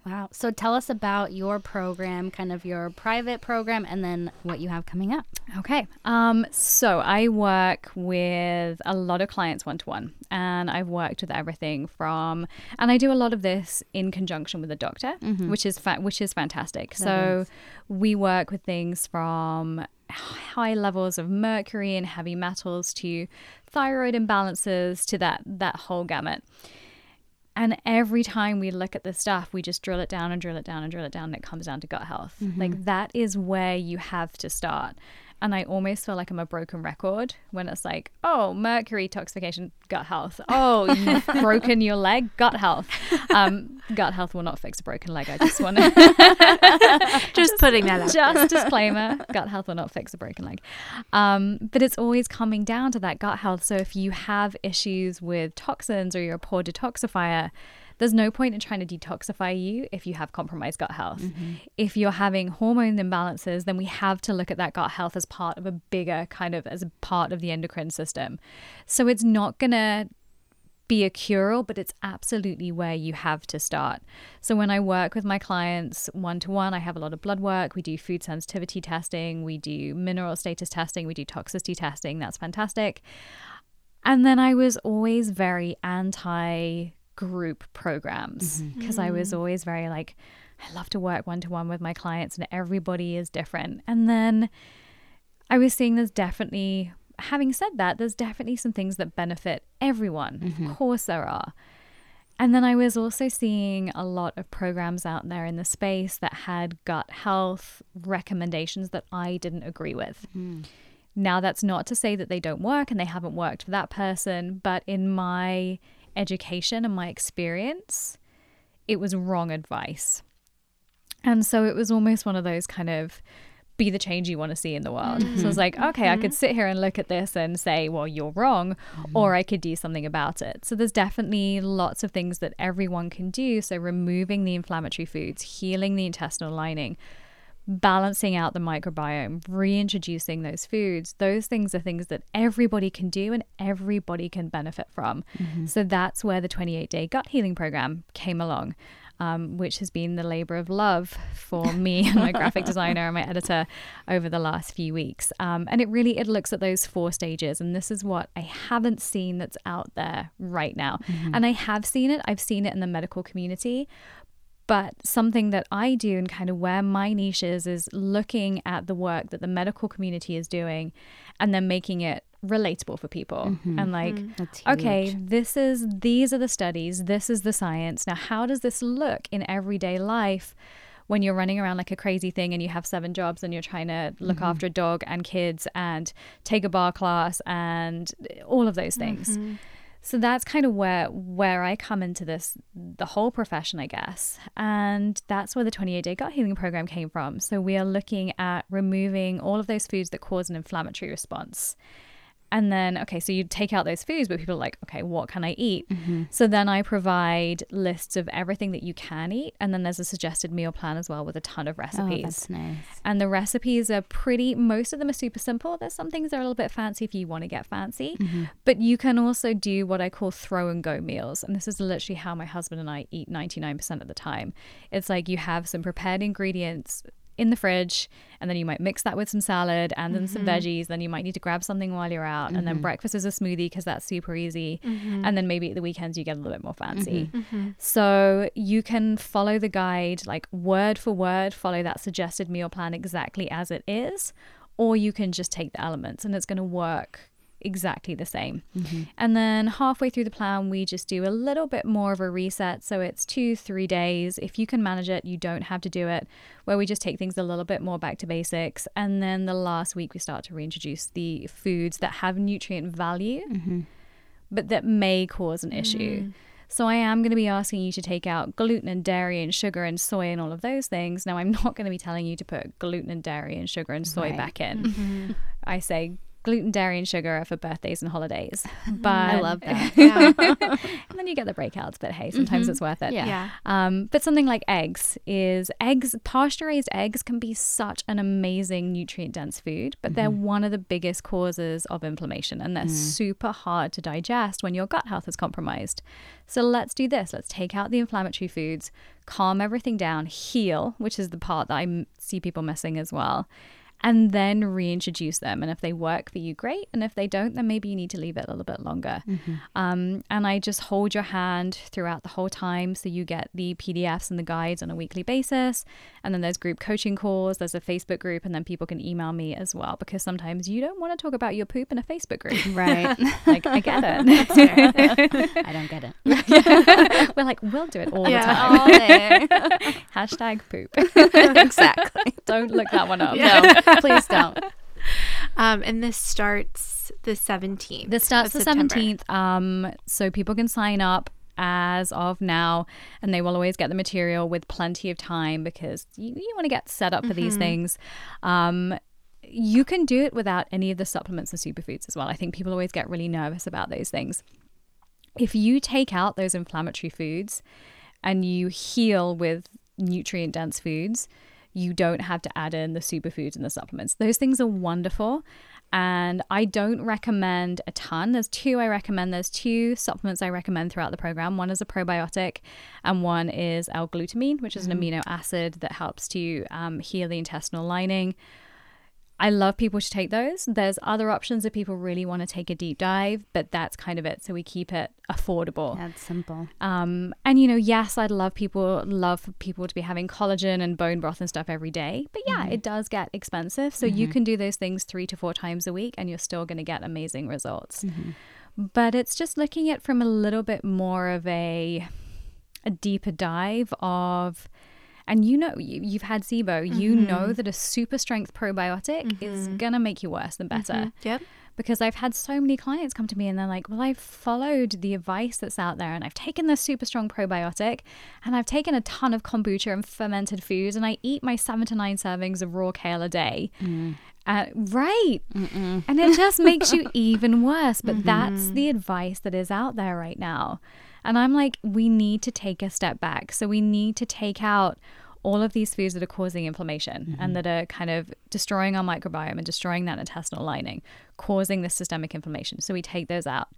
Wow. So tell us about your program, kind of your private program, and then what you have coming up. Okay. Um, so I work with a lot of clients one to one, and I've worked with everything from, and I do a lot of this in conjunction with a doctor, which is fa- which is fantastic. so we work with things from high levels of mercury and heavy metals to thyroid imbalances to that that whole gamut. And every time we look at the stuff, we just drill it down and drill it down and drill it down, and it comes down to gut health. Like mm-hmm. that is where you have to start. And I almost feel like I'm a broken record when it's like, oh, mercury toxification, gut health. Oh, you've broken your leg, gut health. Um, gut health will not fix a broken leg. I just want to Just putting that out. just disclaimer gut health will not fix a broken leg um, but it's always coming down to that gut health so if you have issues with toxins or you're a poor detoxifier there's no point in trying to detoxify you if you have compromised gut health mm-hmm. if you're having hormone imbalances then we have to look at that gut health as part of a bigger kind of as a part of the endocrine system so it's not gonna be a cure all, but it's absolutely where you have to start. So when I work with my clients one to one, I have a lot of blood work. We do food sensitivity testing, we do mineral status testing, we do toxicity testing. That's fantastic. And then I was always very anti group programs mm-hmm. because I was mm. always very like, I love to work one to one with my clients and everybody is different. And then I was seeing there's definitely, having said that, there's definitely some things that benefit everyone. Of mm-hmm. course, there are. And then I was also seeing a lot of programs out there in the space that had gut health recommendations that I didn't agree with. Mm. Now, that's not to say that they don't work and they haven't worked for that person, but in my education and my experience, it was wrong advice. And so it was almost one of those kind of be the change you want to see in the world. So I was mm-hmm. like, okay, I could mm-hmm. sit here and look at this and say, well, you're wrong, or mm-hmm. I could do something about it. So there's definitely lots of things that everyone can do. So removing the inflammatory foods, healing the intestinal lining, balancing out the microbiome, reintroducing those foods, those things are things that everybody can do and everybody can benefit from. So that's where the 28 day gut healing program came along. Um, which has been the labor of love for me and my graphic designer and my editor over the last few weeks. Um, and it really it looks at those four stages, and this is what I haven't seen that's out there right now. And I have seen it. I've seen it in the medical community, but something that I do and kind of where my niche is is looking at the work that the medical community is doing and then making it relatable for people. Mm-hmm. And like mm. That's okay this is these are the studies this is the science. Now how does this look in everyday life when you're running around like a crazy thing and you have seven jobs and you're trying to look mm-hmm. after a dog and kids and take a barre class and all of those things mm-hmm. So that's kind of where where I come into this the whole profession I guess. And that's where the 28 day gut healing program came from. So we are looking at removing all of those foods that cause an inflammatory response and then okay so you take out those foods but people are like okay what can i eat? Mm-hmm. So then i provide lists of everything that you can eat and then there's a suggested meal plan as well with a ton of recipes. Oh, recipes. that's nice. and the recipes are pretty most of them are super simple. There's some things that are a little bit fancy if you want to get fancy. Mm-hmm. But you can also do what i call throw and go meals. And this is literally how my husband and i eat 99% of the time. It's like you have some prepared ingredients in the fridge and then you might mix that with some salad and then Mm-hmm. some veggies then you might need to grab something while you're out and then breakfast is a smoothie because that's super easy Mm-hmm. and then maybe at the weekends you get a little bit more fancy Mm-hmm. so you can follow the guide like word for word follow that suggested meal plan exactly as it is or you can just take the elements and it's going to work exactly the same. Mm-hmm. And then halfway through the plan, we just do a little bit more of a reset. So it's two, three days. If you can manage it, you don't have to do it, where we just take things a little bit more back to basics. And then the last week, we start to reintroduce the foods that have nutrient value, mm-hmm. but that may cause an issue. Mm. So I am going to be asking you to take out gluten and dairy and sugar and soy and all of those things. Now I'm not going to be telling you to put gluten and dairy and sugar and soy Right. back in. Mm-hmm. I say gluten, dairy, and sugar are for birthdays and holidays. Mm-hmm. But I love that. Yeah. and then you get the breakouts, but hey, sometimes mm-hmm. it's worth it. Yeah. yeah. Um, but something like eggs is eggs, pasture raised eggs can be such an amazing nutrient dense food, but they're mm-hmm. one of the biggest causes of inflammation and they're mm. super hard to digest when your gut health is compromised. So let's do this. Let's take out the inflammatory foods, calm everything down, heal, which is the part that I m- see people missing as well. And then reintroduce them. And if they work for you, great. And if they don't, then maybe you need to leave it a little bit longer. Um, and I just hold your hand throughout the whole time. So you get the PDFs and the guides on a weekly basis. And then there's group coaching calls, there's a Facebook group, and then people can email me as well because sometimes you don't want to talk about your poop in a Facebook group. Right. like, I get it. I don't get it. We're like, we'll do it all Yeah. the time. All. Hashtag poop. exactly. don't look that one up. No, please don't. Um, and this starts the 17th. This starts the September. 17th. Um, so people can sign up as of now, and they will always get the material with plenty of time because you, you want to get set up for these things. Um, you can do it without any of the supplements and superfoods as well. I think people always get really nervous about those things. If you take out those inflammatory foods and you heal with nutrient dense foods, you don't have to add in the superfoods and the supplements. Those things are wonderful. And I don't recommend a ton. There's two I recommend. There's two supplements I recommend throughout the program. One is a probiotic, and one is L glutamine, which is an amino acid that helps to um, heal the intestinal lining. I love people to take those. There's other options if people really want to take a deep dive, but that's kind of it. So we keep it affordable. That's simple. Um, and you know, yes, I'd love people love for people to be having collagen and bone broth and stuff every day. But yeah, mm-hmm. it does get expensive. So you mm-hmm. can do those things three to four times a week and you're still gonna get amazing results. Mm-hmm. But it's just looking at from a little bit more of a a deeper dive of and you know you, you've had SIBO, you mm-hmm. know that a super strength probiotic is mm-hmm. gonna make you worse than mm-hmm. better Yep. because I've had so many clients come to me and they're like, Well, I've followed the advice that's out there and I've taken this super strong probiotic and I've taken a ton of kombucha and fermented foods and I eat my seven to nine servings of raw kale a day. Mm. Uh, right. And it just makes you even worse. But that's the advice that is out there right now. And I'm like, we need to take a step back. So we need to take out all of these foods that are causing inflammation mm-hmm. and that are kind of destroying our microbiome and destroying that intestinal lining, causing the systemic inflammation. So we take those out.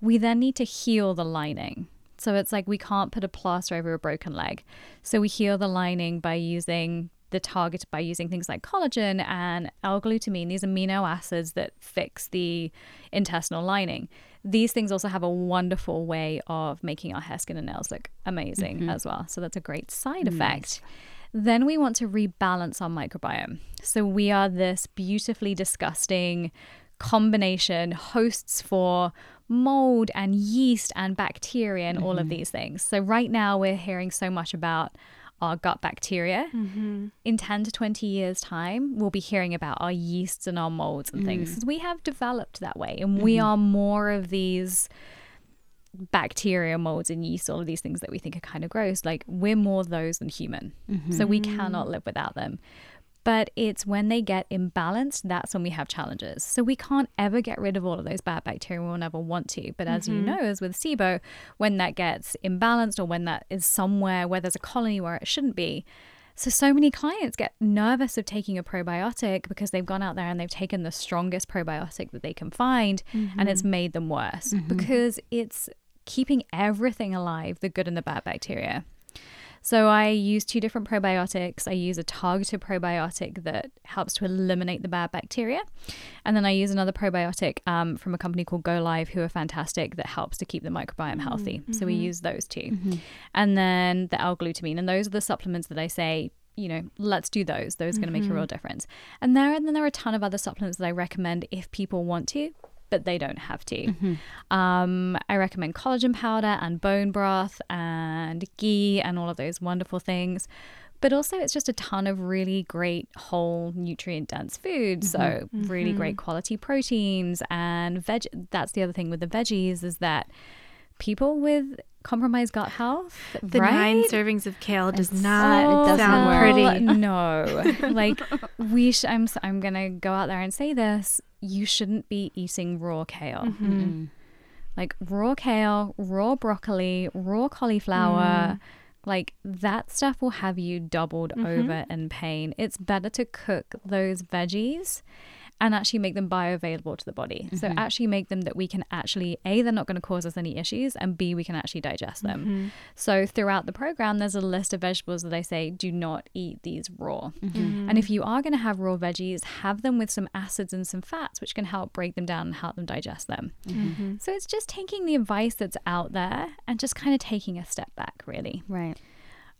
We then need to heal the lining. So it's like we can't put a plaster over a broken leg. So we heal the lining by using the target by using things like collagen and L-glutamine, these amino acids that fix the intestinal lining. These things also have a wonderful way of making our hair, skin, and nails look amazing mm-hmm. as well. So that's a great side effect. Then we want to rebalance our microbiome. So we are this beautifully disgusting combination hosts for mold and yeast and bacteria and all of mm-hmm. these things. So right now we're hearing so much about our gut bacteria. Mm-hmm. In 10 to 20 years time, we'll be hearing about our yeasts and our molds and things mm. 'cause we have developed that way and we mm-hmm. are more of these bacteria, molds, and yeast, all of these things that we think are kind of gross, like we're more those than human. So we cannot mm-hmm. live without them. But it's when they get imbalanced, that's when we have challenges. So we can't ever get rid of all of those bad bacteria. We'll never want to. But as you mm-hmm. know, as with SIBO, when that gets imbalanced or when that is somewhere where there's a colony where it shouldn't be, so, so many clients get nervous of taking a probiotic because they've gone out there and they've taken the strongest probiotic that they can find and it's mm-hmm. made them worse mm-hmm. because it's keeping everything alive, the good and the bad bacteria. So I use two different probiotics. I use a targeted probiotic that helps to eliminate the bad bacteria. And then I use another probiotic um, from a company called Go Live, who are fantastic, that helps to keep the microbiome mm-hmm. healthy. So we mm-hmm. use those 2 mm-hmm. And then the L-glutamine. And those are the supplements that I say, you know, let's do those. Those are going to make a real difference. And there, and then there are a ton of other supplements that I recommend if people want to, but they don't have to. Mm-hmm. Um, I recommend collagen powder and bone broth and ghee and all of those wonderful things. But also, it's just a ton of really great whole nutrient dense foods. So, mm-hmm. really great mm-hmm. quality proteins and veg. That's the other thing with the veggies is that people with compromised gut health, The right? nine servings of kale does It's- not it sound work. pretty. No, like we. Sh- I'm. I'm gonna go out there and say this. You shouldn't be eating raw kale. Mm-hmm. mm-hmm. Like raw kale, raw broccoli, raw cauliflower. Mm. Like that stuff will have you doubled mm-hmm. over in pain. It's better to cook those veggies and actually make them bioavailable to the body. So mm-hmm. actually make them that we can actually a they're not going to cause us any issues and b we can actually digest them. Mm-hmm. So throughout the program there's a list of vegetables that I say do not eat these raw. Mm-hmm. And if you are going to have raw veggies, have them with some acids and some fats which can help break them down and help them digest them. So it's just taking the advice that's out there and just kind of taking a step back really. Right.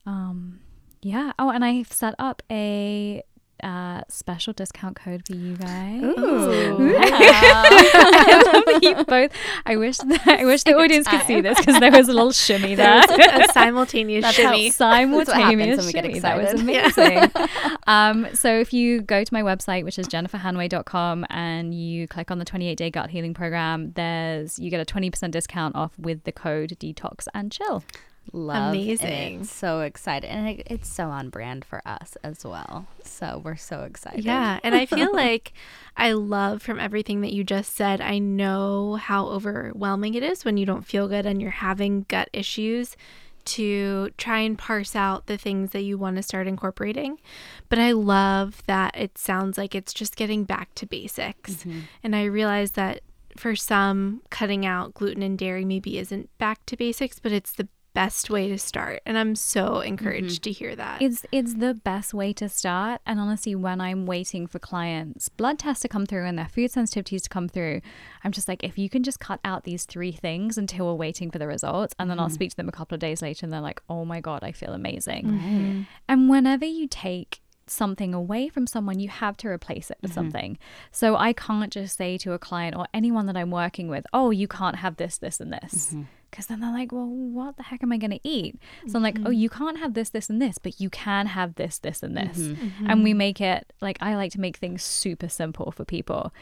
Um yeah. Oh, and I've set up a uh, special discount code for you guys. Ooh. I love that you both. I wish that, I wish the audience could see this because there was a little shimmy there. a simultaneous That's shimmy. how- Simultaneous when we get shimmy. That was amazing. um, so if you go to my website, which is jenniferhanway.com, and you click on the 28 day gut healing program, there's you get a 20% discount off with the code detoxandchill. Love Amazing. So excited. And it, it's so on brand for us as well. So we're so excited. Yeah, and I feel like I love from everything that you just said. I know how overwhelming it is when you don't feel good and you're having gut issues to try and parse out the things that you want to start incorporating. But I love that it sounds like it's just getting back to basics. Mm-hmm. And I realize that for some, cutting out gluten and dairy maybe isn't back to basics, but it's the best way to start. And I'm so mm-hmm. encouraged to hear that. It's it's the best way to start. And honestly, when I'm waiting for clients' blood tests to come through and their food sensitivities to come through, I'm just like, if you can just cut out these three things until we're waiting for the results, and then I'll mm-hmm. speak to them a couple of days later, and they're like, oh my god, I feel amazing. Mm-hmm. And whenever you take something away from someone, you have to replace it with something. So I can't just say to a client or anyone that I'm working with, oh, you can't have this, this, and this. Because then they're like, well, what the heck am I going to eat? So I'm like, oh, mm-hmm. you can't have this, this, and this, but you can have this, this, and this. Mm-hmm. Mm-hmm. And we make it like I like to make things super simple for people.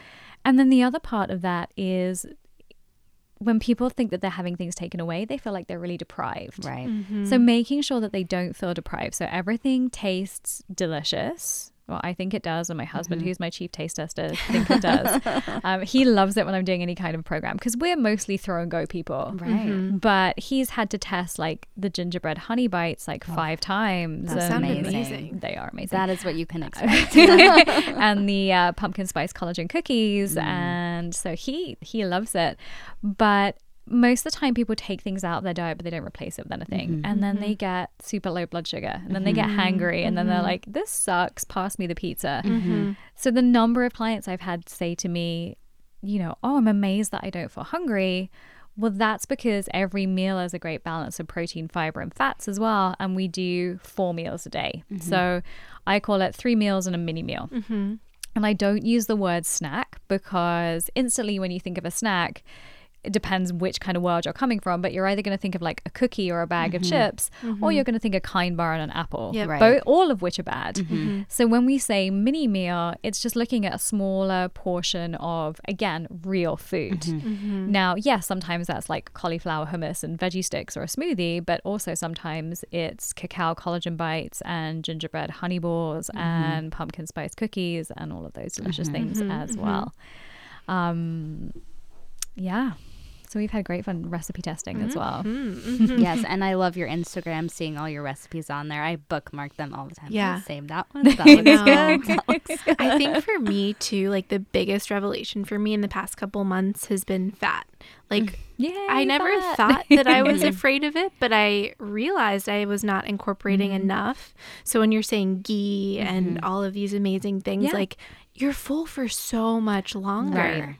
And then the other part of that is when people think that they're having things taken away, they feel like they're really deprived. Right. So making sure that they don't feel deprived. So everything tastes delicious. Well, I think it does, and my husband, who's my chief taste tester, think it does. um, he loves it when I'm doing any kind of program because we're mostly throw and go people. Right. But he's had to test like the gingerbread honey bites like five times. That and sounded amazing. amazing. They are amazing. That is what you can expect. and the uh, pumpkin spice collagen cookies, and so he he loves it. But most of the time, people take things out of their diet, but they don't replace it with anything, mm-hmm. and then they mm-hmm. get super low blood sugar, and then they get mm-hmm. hangry, and then they're like, "This sucks. Pass me the pizza." So the number of clients I've had say to me, you know, "Oh, I'm amazed that I don't feel hungry." Well, that's because every meal has a great balance of protein, fiber, and fats as well. And we do four meals a day. So I call it three meals and a mini meal. And I don't use the word snack because instantly, when you think of a snack, it depends which kind of world you're coming from, but you're either going to think of like a cookie or a bag of mm-hmm. chips, or mm-hmm. you're going to think a kind bar and an apple, Yep. Right. both, all of which are bad. Mm-hmm. So when we say mini meal, it's just looking at a smaller portion of, again, real food. Now, yes, sometimes that's like cauliflower hummus and veggie sticks or a smoothie, but also sometimes it's cacao collagen bites and gingerbread honey balls and pumpkin spice cookies and all of those delicious things as well. Um, yeah. So we've had great fun recipe testing as mm-hmm. well. Mm-hmm. yes, and I love your Instagram, seeing all your recipes on there. I bookmark them all the time. Yeah. Save that one. That I looks. That looks good. I think for me too, like the biggest revelation for me in the past couple months has been fat. Like mm. Yeah, I never thought that I was afraid of it, but I realized I was not incorporating mm-hmm. enough. So when you're saying ghee and mm-hmm. all of these amazing things, Yeah. like you're full for so much longer. Right.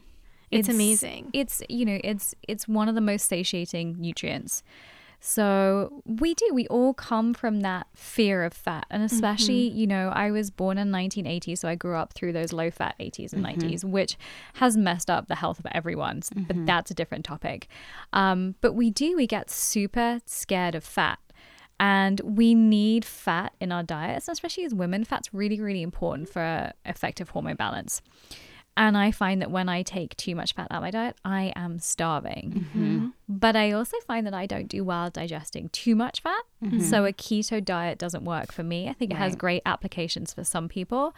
It's, amazing. It's you know, it's it's one of the most satiating nutrients. So we do. We all come from that fear of fat, and mm-hmm. especially you know, I was born in 1980, so I grew up through those low fat 80s and mm-hmm. 90s, which has messed up the health of everyone. But mm-hmm. that's a different topic. Um, but we do. We get super scared of fat. And we need fat in our diets, especially as women. Fat's really, really important for effective hormone balance. And I find that when I take too much fat out of my diet, I am starving. Mm-hmm. But I also find that I don't do well digesting too much fat. Mm-hmm. So a keto diet doesn't work for me. I think it has great applications for some people,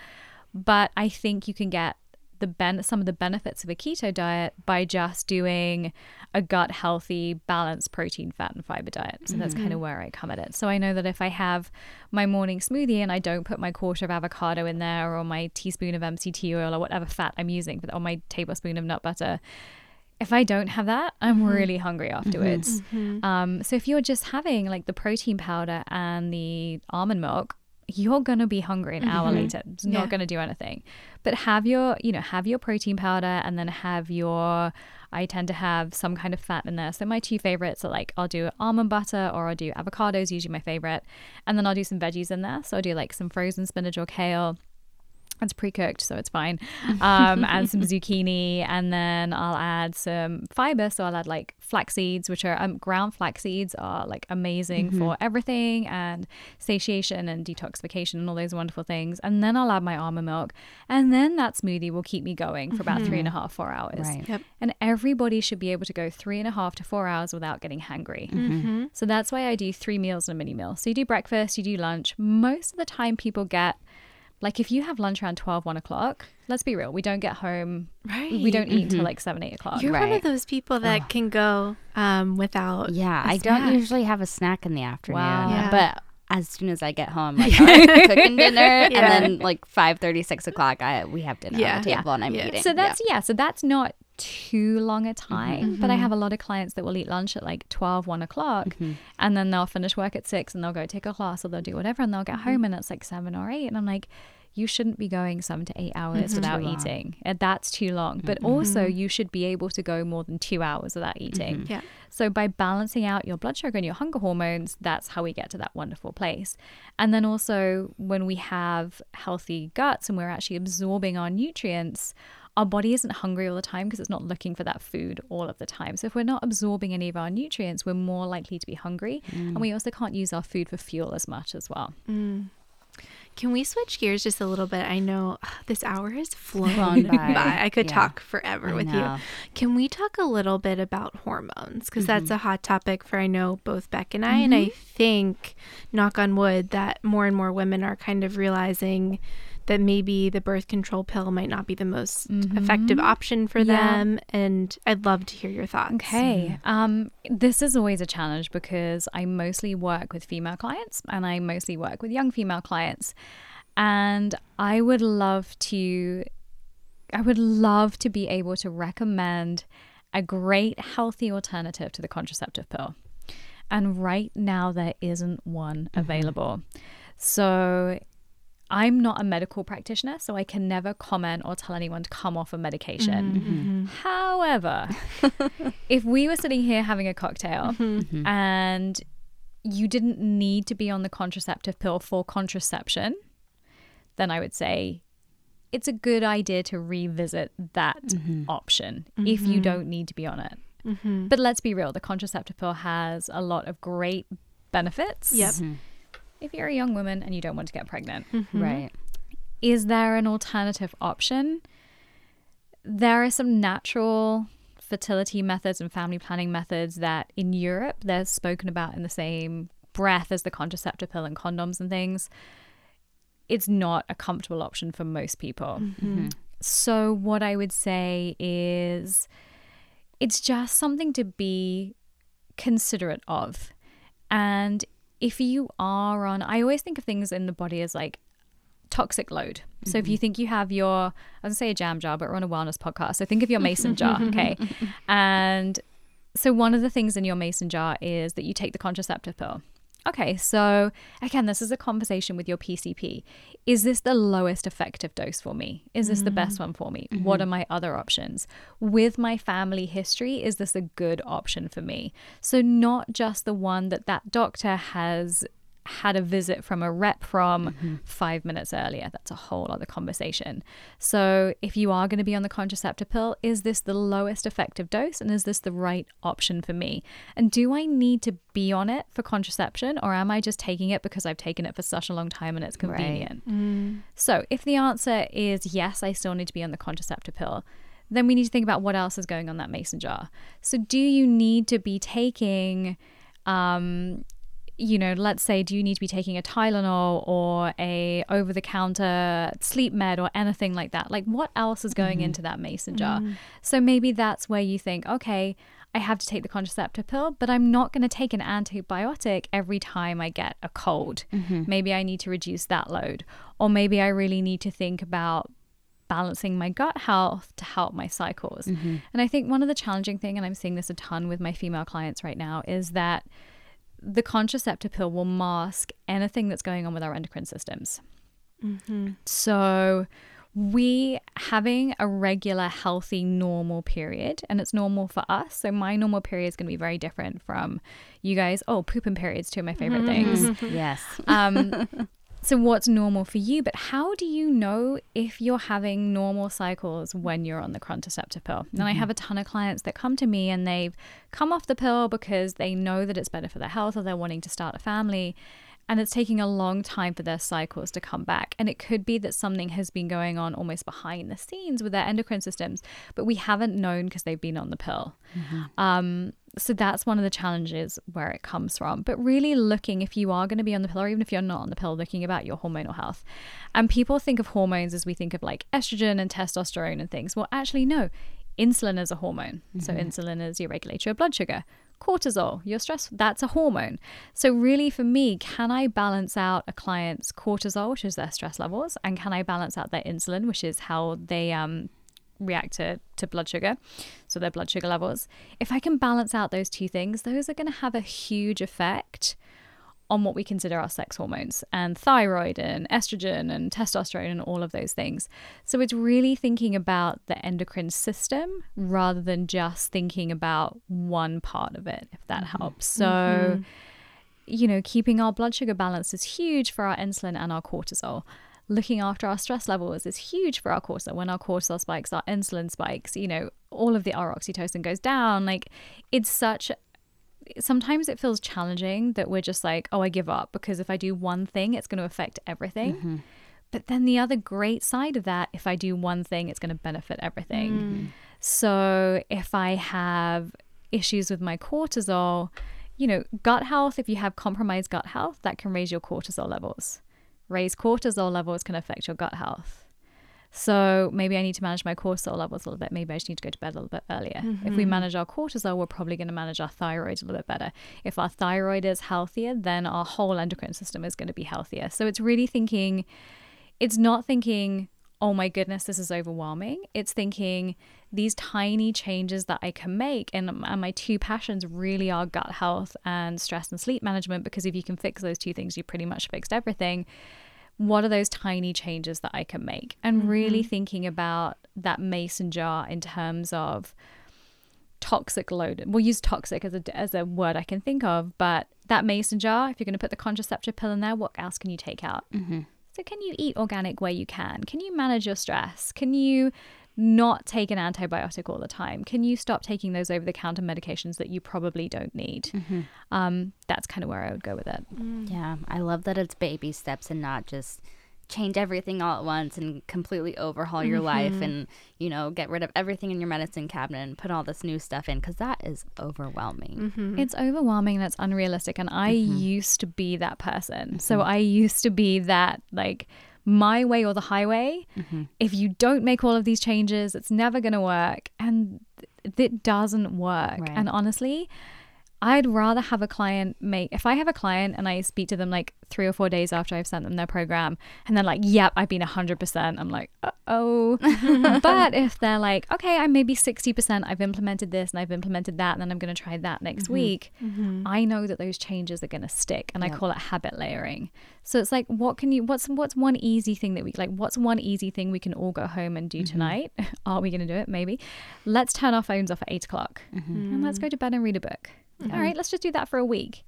but I think you can get the ben- some of the benefits of a keto diet by just doing a gut healthy, balanced protein, fat, and fiber diet. So that's kind of mm-hmm. where I come at it. So I know that if I have my morning smoothie and I don't put my quarter of avocado in there or my teaspoon of MCT oil or whatever fat I'm using, or my tablespoon of nut butter, if I don't have that, I'm mm-hmm. really hungry afterwards. Mm-hmm. Um, so if you're just having like the protein powder and the almond milk, you're gonna be hungry an hour later. Mm-hmm. It's Yeah. not gonna do anything. But have your, you know, have your protein powder and then have your. I tend to have some kind of fat in there. So my two favorites are like I'll do almond butter or I'll do avocados, usually my favorite, and then I'll do some veggies in there. So I'll do like some frozen spinach or kale. It's pre-cooked, so it's fine. Um, and some zucchini, and then I'll add some fiber. So I'll add like flax seeds, which are um, ground flax seeds, are like amazing for everything and satiation and detoxification and all those wonderful things. And then I'll add my almond milk, and then that smoothie will keep me going for about three and a half, four hours. Right. Yep. And everybody should be able to go three and a half to four hours without getting hangry. Mm-hmm. So that's why I do three meals and a mini meal. So you do breakfast, you do lunch. Most of the time, people get like if you have lunch around 12, 1 o'clock, let's be real, we don't get home, Right. we don't eat until like 7, 8 o'clock. You're one of those people that can go um, without. Yeah, a I don't usually have a snack in the afternoon. Wow. Yeah. But as soon as I get home, like all right, cooking dinner, Yeah. and then like five thirty, six o'clock, I we have dinner Yeah. on the table and I'm Yeah. eating. So that's yeah. so that's not too long a time. But I Mm-hmm. have a lot of clients that will eat lunch at like 12, 1 o'clock, Mm-hmm. and then they'll finish work at 6 and they'll go take a class or they'll do whatever and they'll get Mm-hmm. home and it's like 7 or 8. And I'm like, you shouldn't be going seven to eight hours Mm-hmm. without eating. Uh, That's too long. But also, you should be able to go more than two hours without eating. Yeah. So, by balancing out your blood sugar and your hunger hormones, that's how we get to that wonderful place. And then also, when we have healthy guts and we're actually absorbing our nutrients, our body isn't hungry all the time because it's not looking for that food all of the time. So, if we're not absorbing any of our nutrients, we're more likely to be hungry. And mm. we also can't use our food for fuel as much as well. Mm. Can we switch gears just a little bit? I know ugh, this hour has flown, Flown by. by. I could Yeah. talk forever I with know. you. Can we talk a little bit about hormones? Because that's Mm-hmm. a hot topic for I know both Beck and I. And I mm-hmm. think, knock on wood, that more and more women are kind of realizing that maybe the birth control pill might not be the most effective option for Mm-hmm. Yeah. them. And I'd love to hear your thoughts. Okay. Um, this is always a challenge because I mostly work with female clients and I mostly work with young female clients. And I would love to I would love to be able to recommend a great healthy alternative to the contraceptive pill. And right now there isn't one available. So I'm not a medical practitioner, so I can never comment or tell anyone to come off a medication. Mm-hmm. Mm-hmm. However, if we were sitting here having a cocktail mm-hmm. and you didn't need to be on the contraceptive pill for contraception, then I would say it's a good idea to revisit that option if you don't need to be on it. But let's be real, the contraceptive pill has a lot of great benefits. Yep. If you're a young woman and you don't want to get pregnant, mm-hmm. right. is there an alternative option? There are some natural fertility methods and family planning methods that in Europe they're spoken about in the same breath as the contraceptive pill and condoms and things. It's not a comfortable option for most people. Mm-hmm. Mm-hmm. So, what I would say is it's just something to be considerate of. And if you are on, I always think of things in the body as like toxic load. So if you mm-hmm. think you have your, I was gonna say a jam jar, but we're on a wellness podcast. So think of your mason jar, okay? And so one of the things in your mason jar is that you take the contraceptive pill. Okay, so again, this is a conversation with your PCP. Is this the lowest effective dose for me? Is this the best mm-hmm. one for me? Mm-hmm. What are my other options? With my family history, is this a good option for me? So, not just the one that that doctor has had a visit from a rep from five minutes earlier. That's a whole other conversation. So, if you are going to be on the contraceptive pill, is this the lowest effective dose and is this the right option for me? And do I need to be on it for contraception or am I just taking it because I've taken it for such a long time and it's convenient? So, if the answer is yes, I still need to be on the contraceptive pill, then we need to think about what else is going on that mason jar. So, do you need to be taking, um, you know, let's say, do you need to be taking a Tylenol or a over the counter sleep med or anything like that? Like, what else is going mm-hmm. into that mason jar? Mm-hmm. So, maybe that's where you think, okay, I have to take the contraceptive pill, but I'm not going to take an antibiotic every time I get a cold. Mm-hmm. Maybe I need to reduce that load. Or maybe I really need to think about balancing my gut health to help my cycles. And I think one of the challenging thing and I'm seeing this a ton with my female clients right now is that the contraceptive pill will mask anything that's going on with our endocrine systems. So we having a regular healthy normal period and it's normal for us so my normal period is going to be very different from you guys oh poop and periods two of my favorite things yes. um, so what's normal for you but how do you know if you're having normal cycles when you're on the contraceptive pill and i have a ton of clients that come to me and they've come off the pill because they know that it's better for their health or they're wanting to start a family and it's taking a long time for their cycles to come back. And it could be that something has been going on almost behind the scenes with their endocrine systems, but we haven't known because they've been on the pill. Um, so that's one of the challenges where it comes from. But really looking, if you are going to be on the pill, or even if you're not on the pill, looking about your hormonal health. And people think of hormones as we think of like estrogen and testosterone and things. Well, actually, no. Insulin is a hormone. So insulin is your regulator of blood sugar cortisol, your stress, that's a hormone. So, really, for me, can I balance out a client's cortisol, which is their stress levels, and can I balance out their insulin, which is how they um, react to, to blood sugar, so their blood sugar levels? If I can balance out those two things, those are going to have a huge effect on what we consider our sex hormones and thyroid and estrogen and testosterone and all of those things. So it's really thinking about the endocrine system rather than just thinking about one part of it, if that mm-hmm. helps. So, mm-hmm. you know, keeping our blood sugar balanced is huge for our insulin and our cortisol. Looking after our stress levels is huge for our cortisol. When our cortisol spikes, our insulin spikes, you know, all of the our oxytocin goes down. Like it's such sometimes it feels challenging that we're just like, oh, I give up because if I do one thing, it's going to affect everything. Mm-hmm. But then the other great side of that, if I do one thing, it's going to benefit everything. Mm. So if I have issues with my cortisol, you know, gut health, if you have compromised gut health, that can raise your cortisol levels. Raise cortisol levels can affect your gut health. So maybe I need to manage my cortisol levels a little bit. Maybe I just need to go to bed a little bit earlier. If we mm-hmm. manage our cortisol, we're probably going to manage our thyroid a little bit better. If our thyroid is healthier, then our whole endocrine system is going to be healthier. So it's really thinking, it's not thinking, oh my goodness, this is overwhelming. It's thinking these tiny changes that I can make. And, and my two passions really are gut health and stress and sleep management, because if you can fix those two things, you pretty much fixed everything what are those tiny changes that I can make? And really mm-hmm. thinking about that mason jar in terms of toxic load. We'll use toxic as a, as a word I can think of, but that mason jar, if you're going to put the contraceptive pill in there, what else can you take out? Mm-hmm. So, can you eat organic where you can? Can you manage your stress? Can you not take an antibiotic all the time? Can you stop taking those over the counter medications that you probably don't need? Mm-hmm. Um, that's kind of where I would go with it. Mm. Yeah, I love that it's baby steps and not just change everything all at once and completely overhaul your life mm-hmm. and you know get rid of everything in your medicine cabinet and put all this new stuff in because that is overwhelming. Mm-hmm. It's overwhelming that's unrealistic. And I used to be that person. So I used to be that, like, my way or the highway. Mm-hmm. If you don't make all of these changes, it's never going to work. And it doesn't work. Right. And honestly, I'd rather have a client make if I have a client and I speak to them like three or four days after I've sent them their program and they're like, Yep, I've been hundred percent. I'm like, uh oh. but if they're like, Okay, I'm maybe sixty percent, I've implemented this and I've implemented that, and then I'm gonna try that next mm-hmm. week, mm-hmm. I know that those changes are gonna stick. And I call it habit layering. So it's like what can you what's what's one easy thing that we like what's one easy thing we can all go home and do mm-hmm. tonight? Are we gonna do it? Maybe. Let's turn our phones off at eight o'clock and let's go to bed and read a book. Mm-hmm. All right, let's just do that for a week.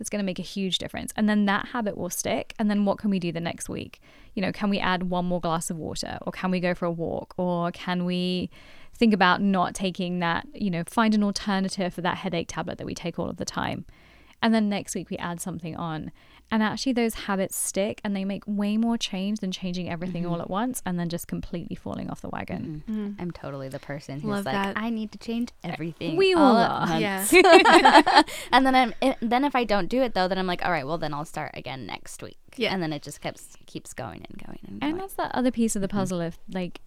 It's going to make a huge difference. And then that habit will stick. And then what can we do the next week? You know, can we add one more glass of water or can we go for a walk or can we think about not taking that, you know, find an alternative for that headache tablet that we take all of the time. And then next week we add something on. And actually those habits stick and they make way more change than changing everything all mm-hmm. at once and then just completely falling off the wagon. Mm-hmm. Mm-hmm. I'm totally the person who's Love like, that. I need to change eh, everything. We all all at are. once." Yeah. and then I'm it, eh, then if I don't do it though, then I'm like, all right, well then I'll start again next week. Yeah. And then it just keeps keeps going and going and going. And that's that other piece of the puzzle of like,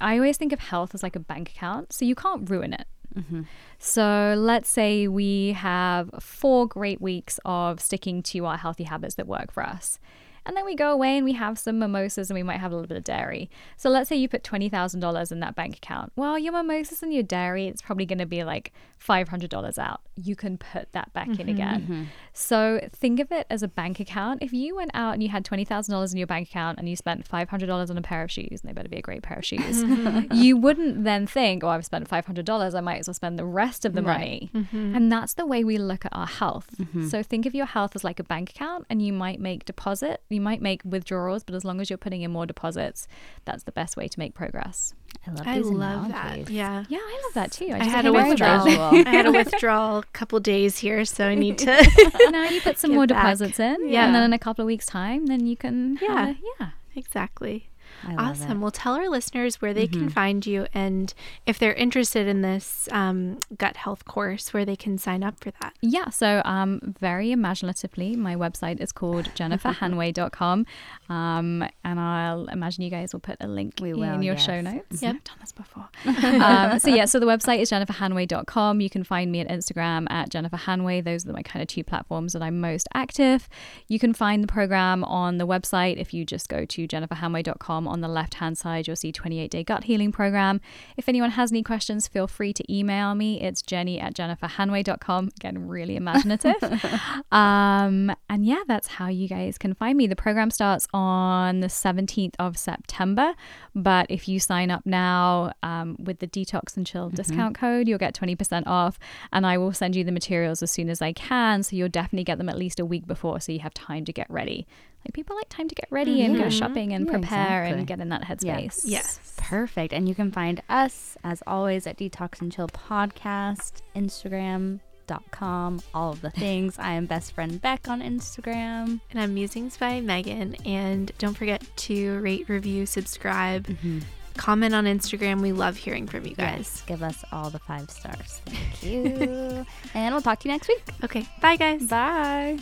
I always think of health as like a bank account, so you can't ruin it. Mm-hmm. So let's say we have four great weeks of sticking to our healthy habits that work for us. And then we go away and we have some mimosas and we might have a little bit of dairy. So let's say you put $20,000 in that bank account. Well, your mimosas and your dairy, it's probably going to be like $500 out. You can put that back in mm-hmm, again. Mm-hmm. So think of it as a bank account. If you went out and you had $20,000 in your bank account and you spent $500 on a pair of shoes, and they better be a great pair of shoes, you wouldn't then think, oh, I've spent $500. I might as well spend the rest of the money. Mm-hmm. And that's the way we look at our health. So think of your health as like a bank account and you might make deposit, you might make withdrawals, but as long as you're putting in more deposits, that's the best way to make progress. I love I love that. Yeah. Yeah, I love that too. I just had a withdrawal. I had a withdrawal a couple days here, so I need to. now you put some more back. deposits in, Yeah. and then in a couple of weeks' time, then you can, Yeah. have a- yeah. exactly. Awesome. it. Mm-hmm. Well, tell our listeners where they can find you and if they're interested in this um, gut health course, where they can sign up for that. Yeah, so um, very imaginatively, my website is called jenniferhanway.com. Um, and I'll imagine you guys will put a link We in your yes. show notes. Yeah, I've done this before. um, so, yeah, so the website is jenniferhanway.com. You can find me at Instagram at jenniferhanway. Those are my kind of two platforms that I'm most active. You can find the program on the website. If you just go to jenniferhanway.com on the left hand side, you'll see 28 day gut healing program. If anyone has any questions, feel free to email me. It's jenny at jenniferhanway.com. Again, really imaginative. um, and yeah, that's how you guys can find me. The program starts on the 17th of September. But if you sign up now um, with the Detox and Chill discount code, you'll get 20% off. And I will send you the materials as soon as I can. So you'll definitely get them at least a week before so you have time to get ready. Like people like time to get ready and go shopping and Yeah, prepare exactly. and get in that Yeah. headspace. Yes. Perfect. And you can find us, as always, at Detox and Chill Podcast, Instagram.com, all of the things. I am best friend Beck on Instagram. And I'm Musings by Megan. And don't forget to rate, review, subscribe, Mm-hmm. comment on Instagram. We love hearing from you guys. Yes, give us all the five stars. Thank you. and we'll talk to you next week. Okay. Bye, guys. Bye.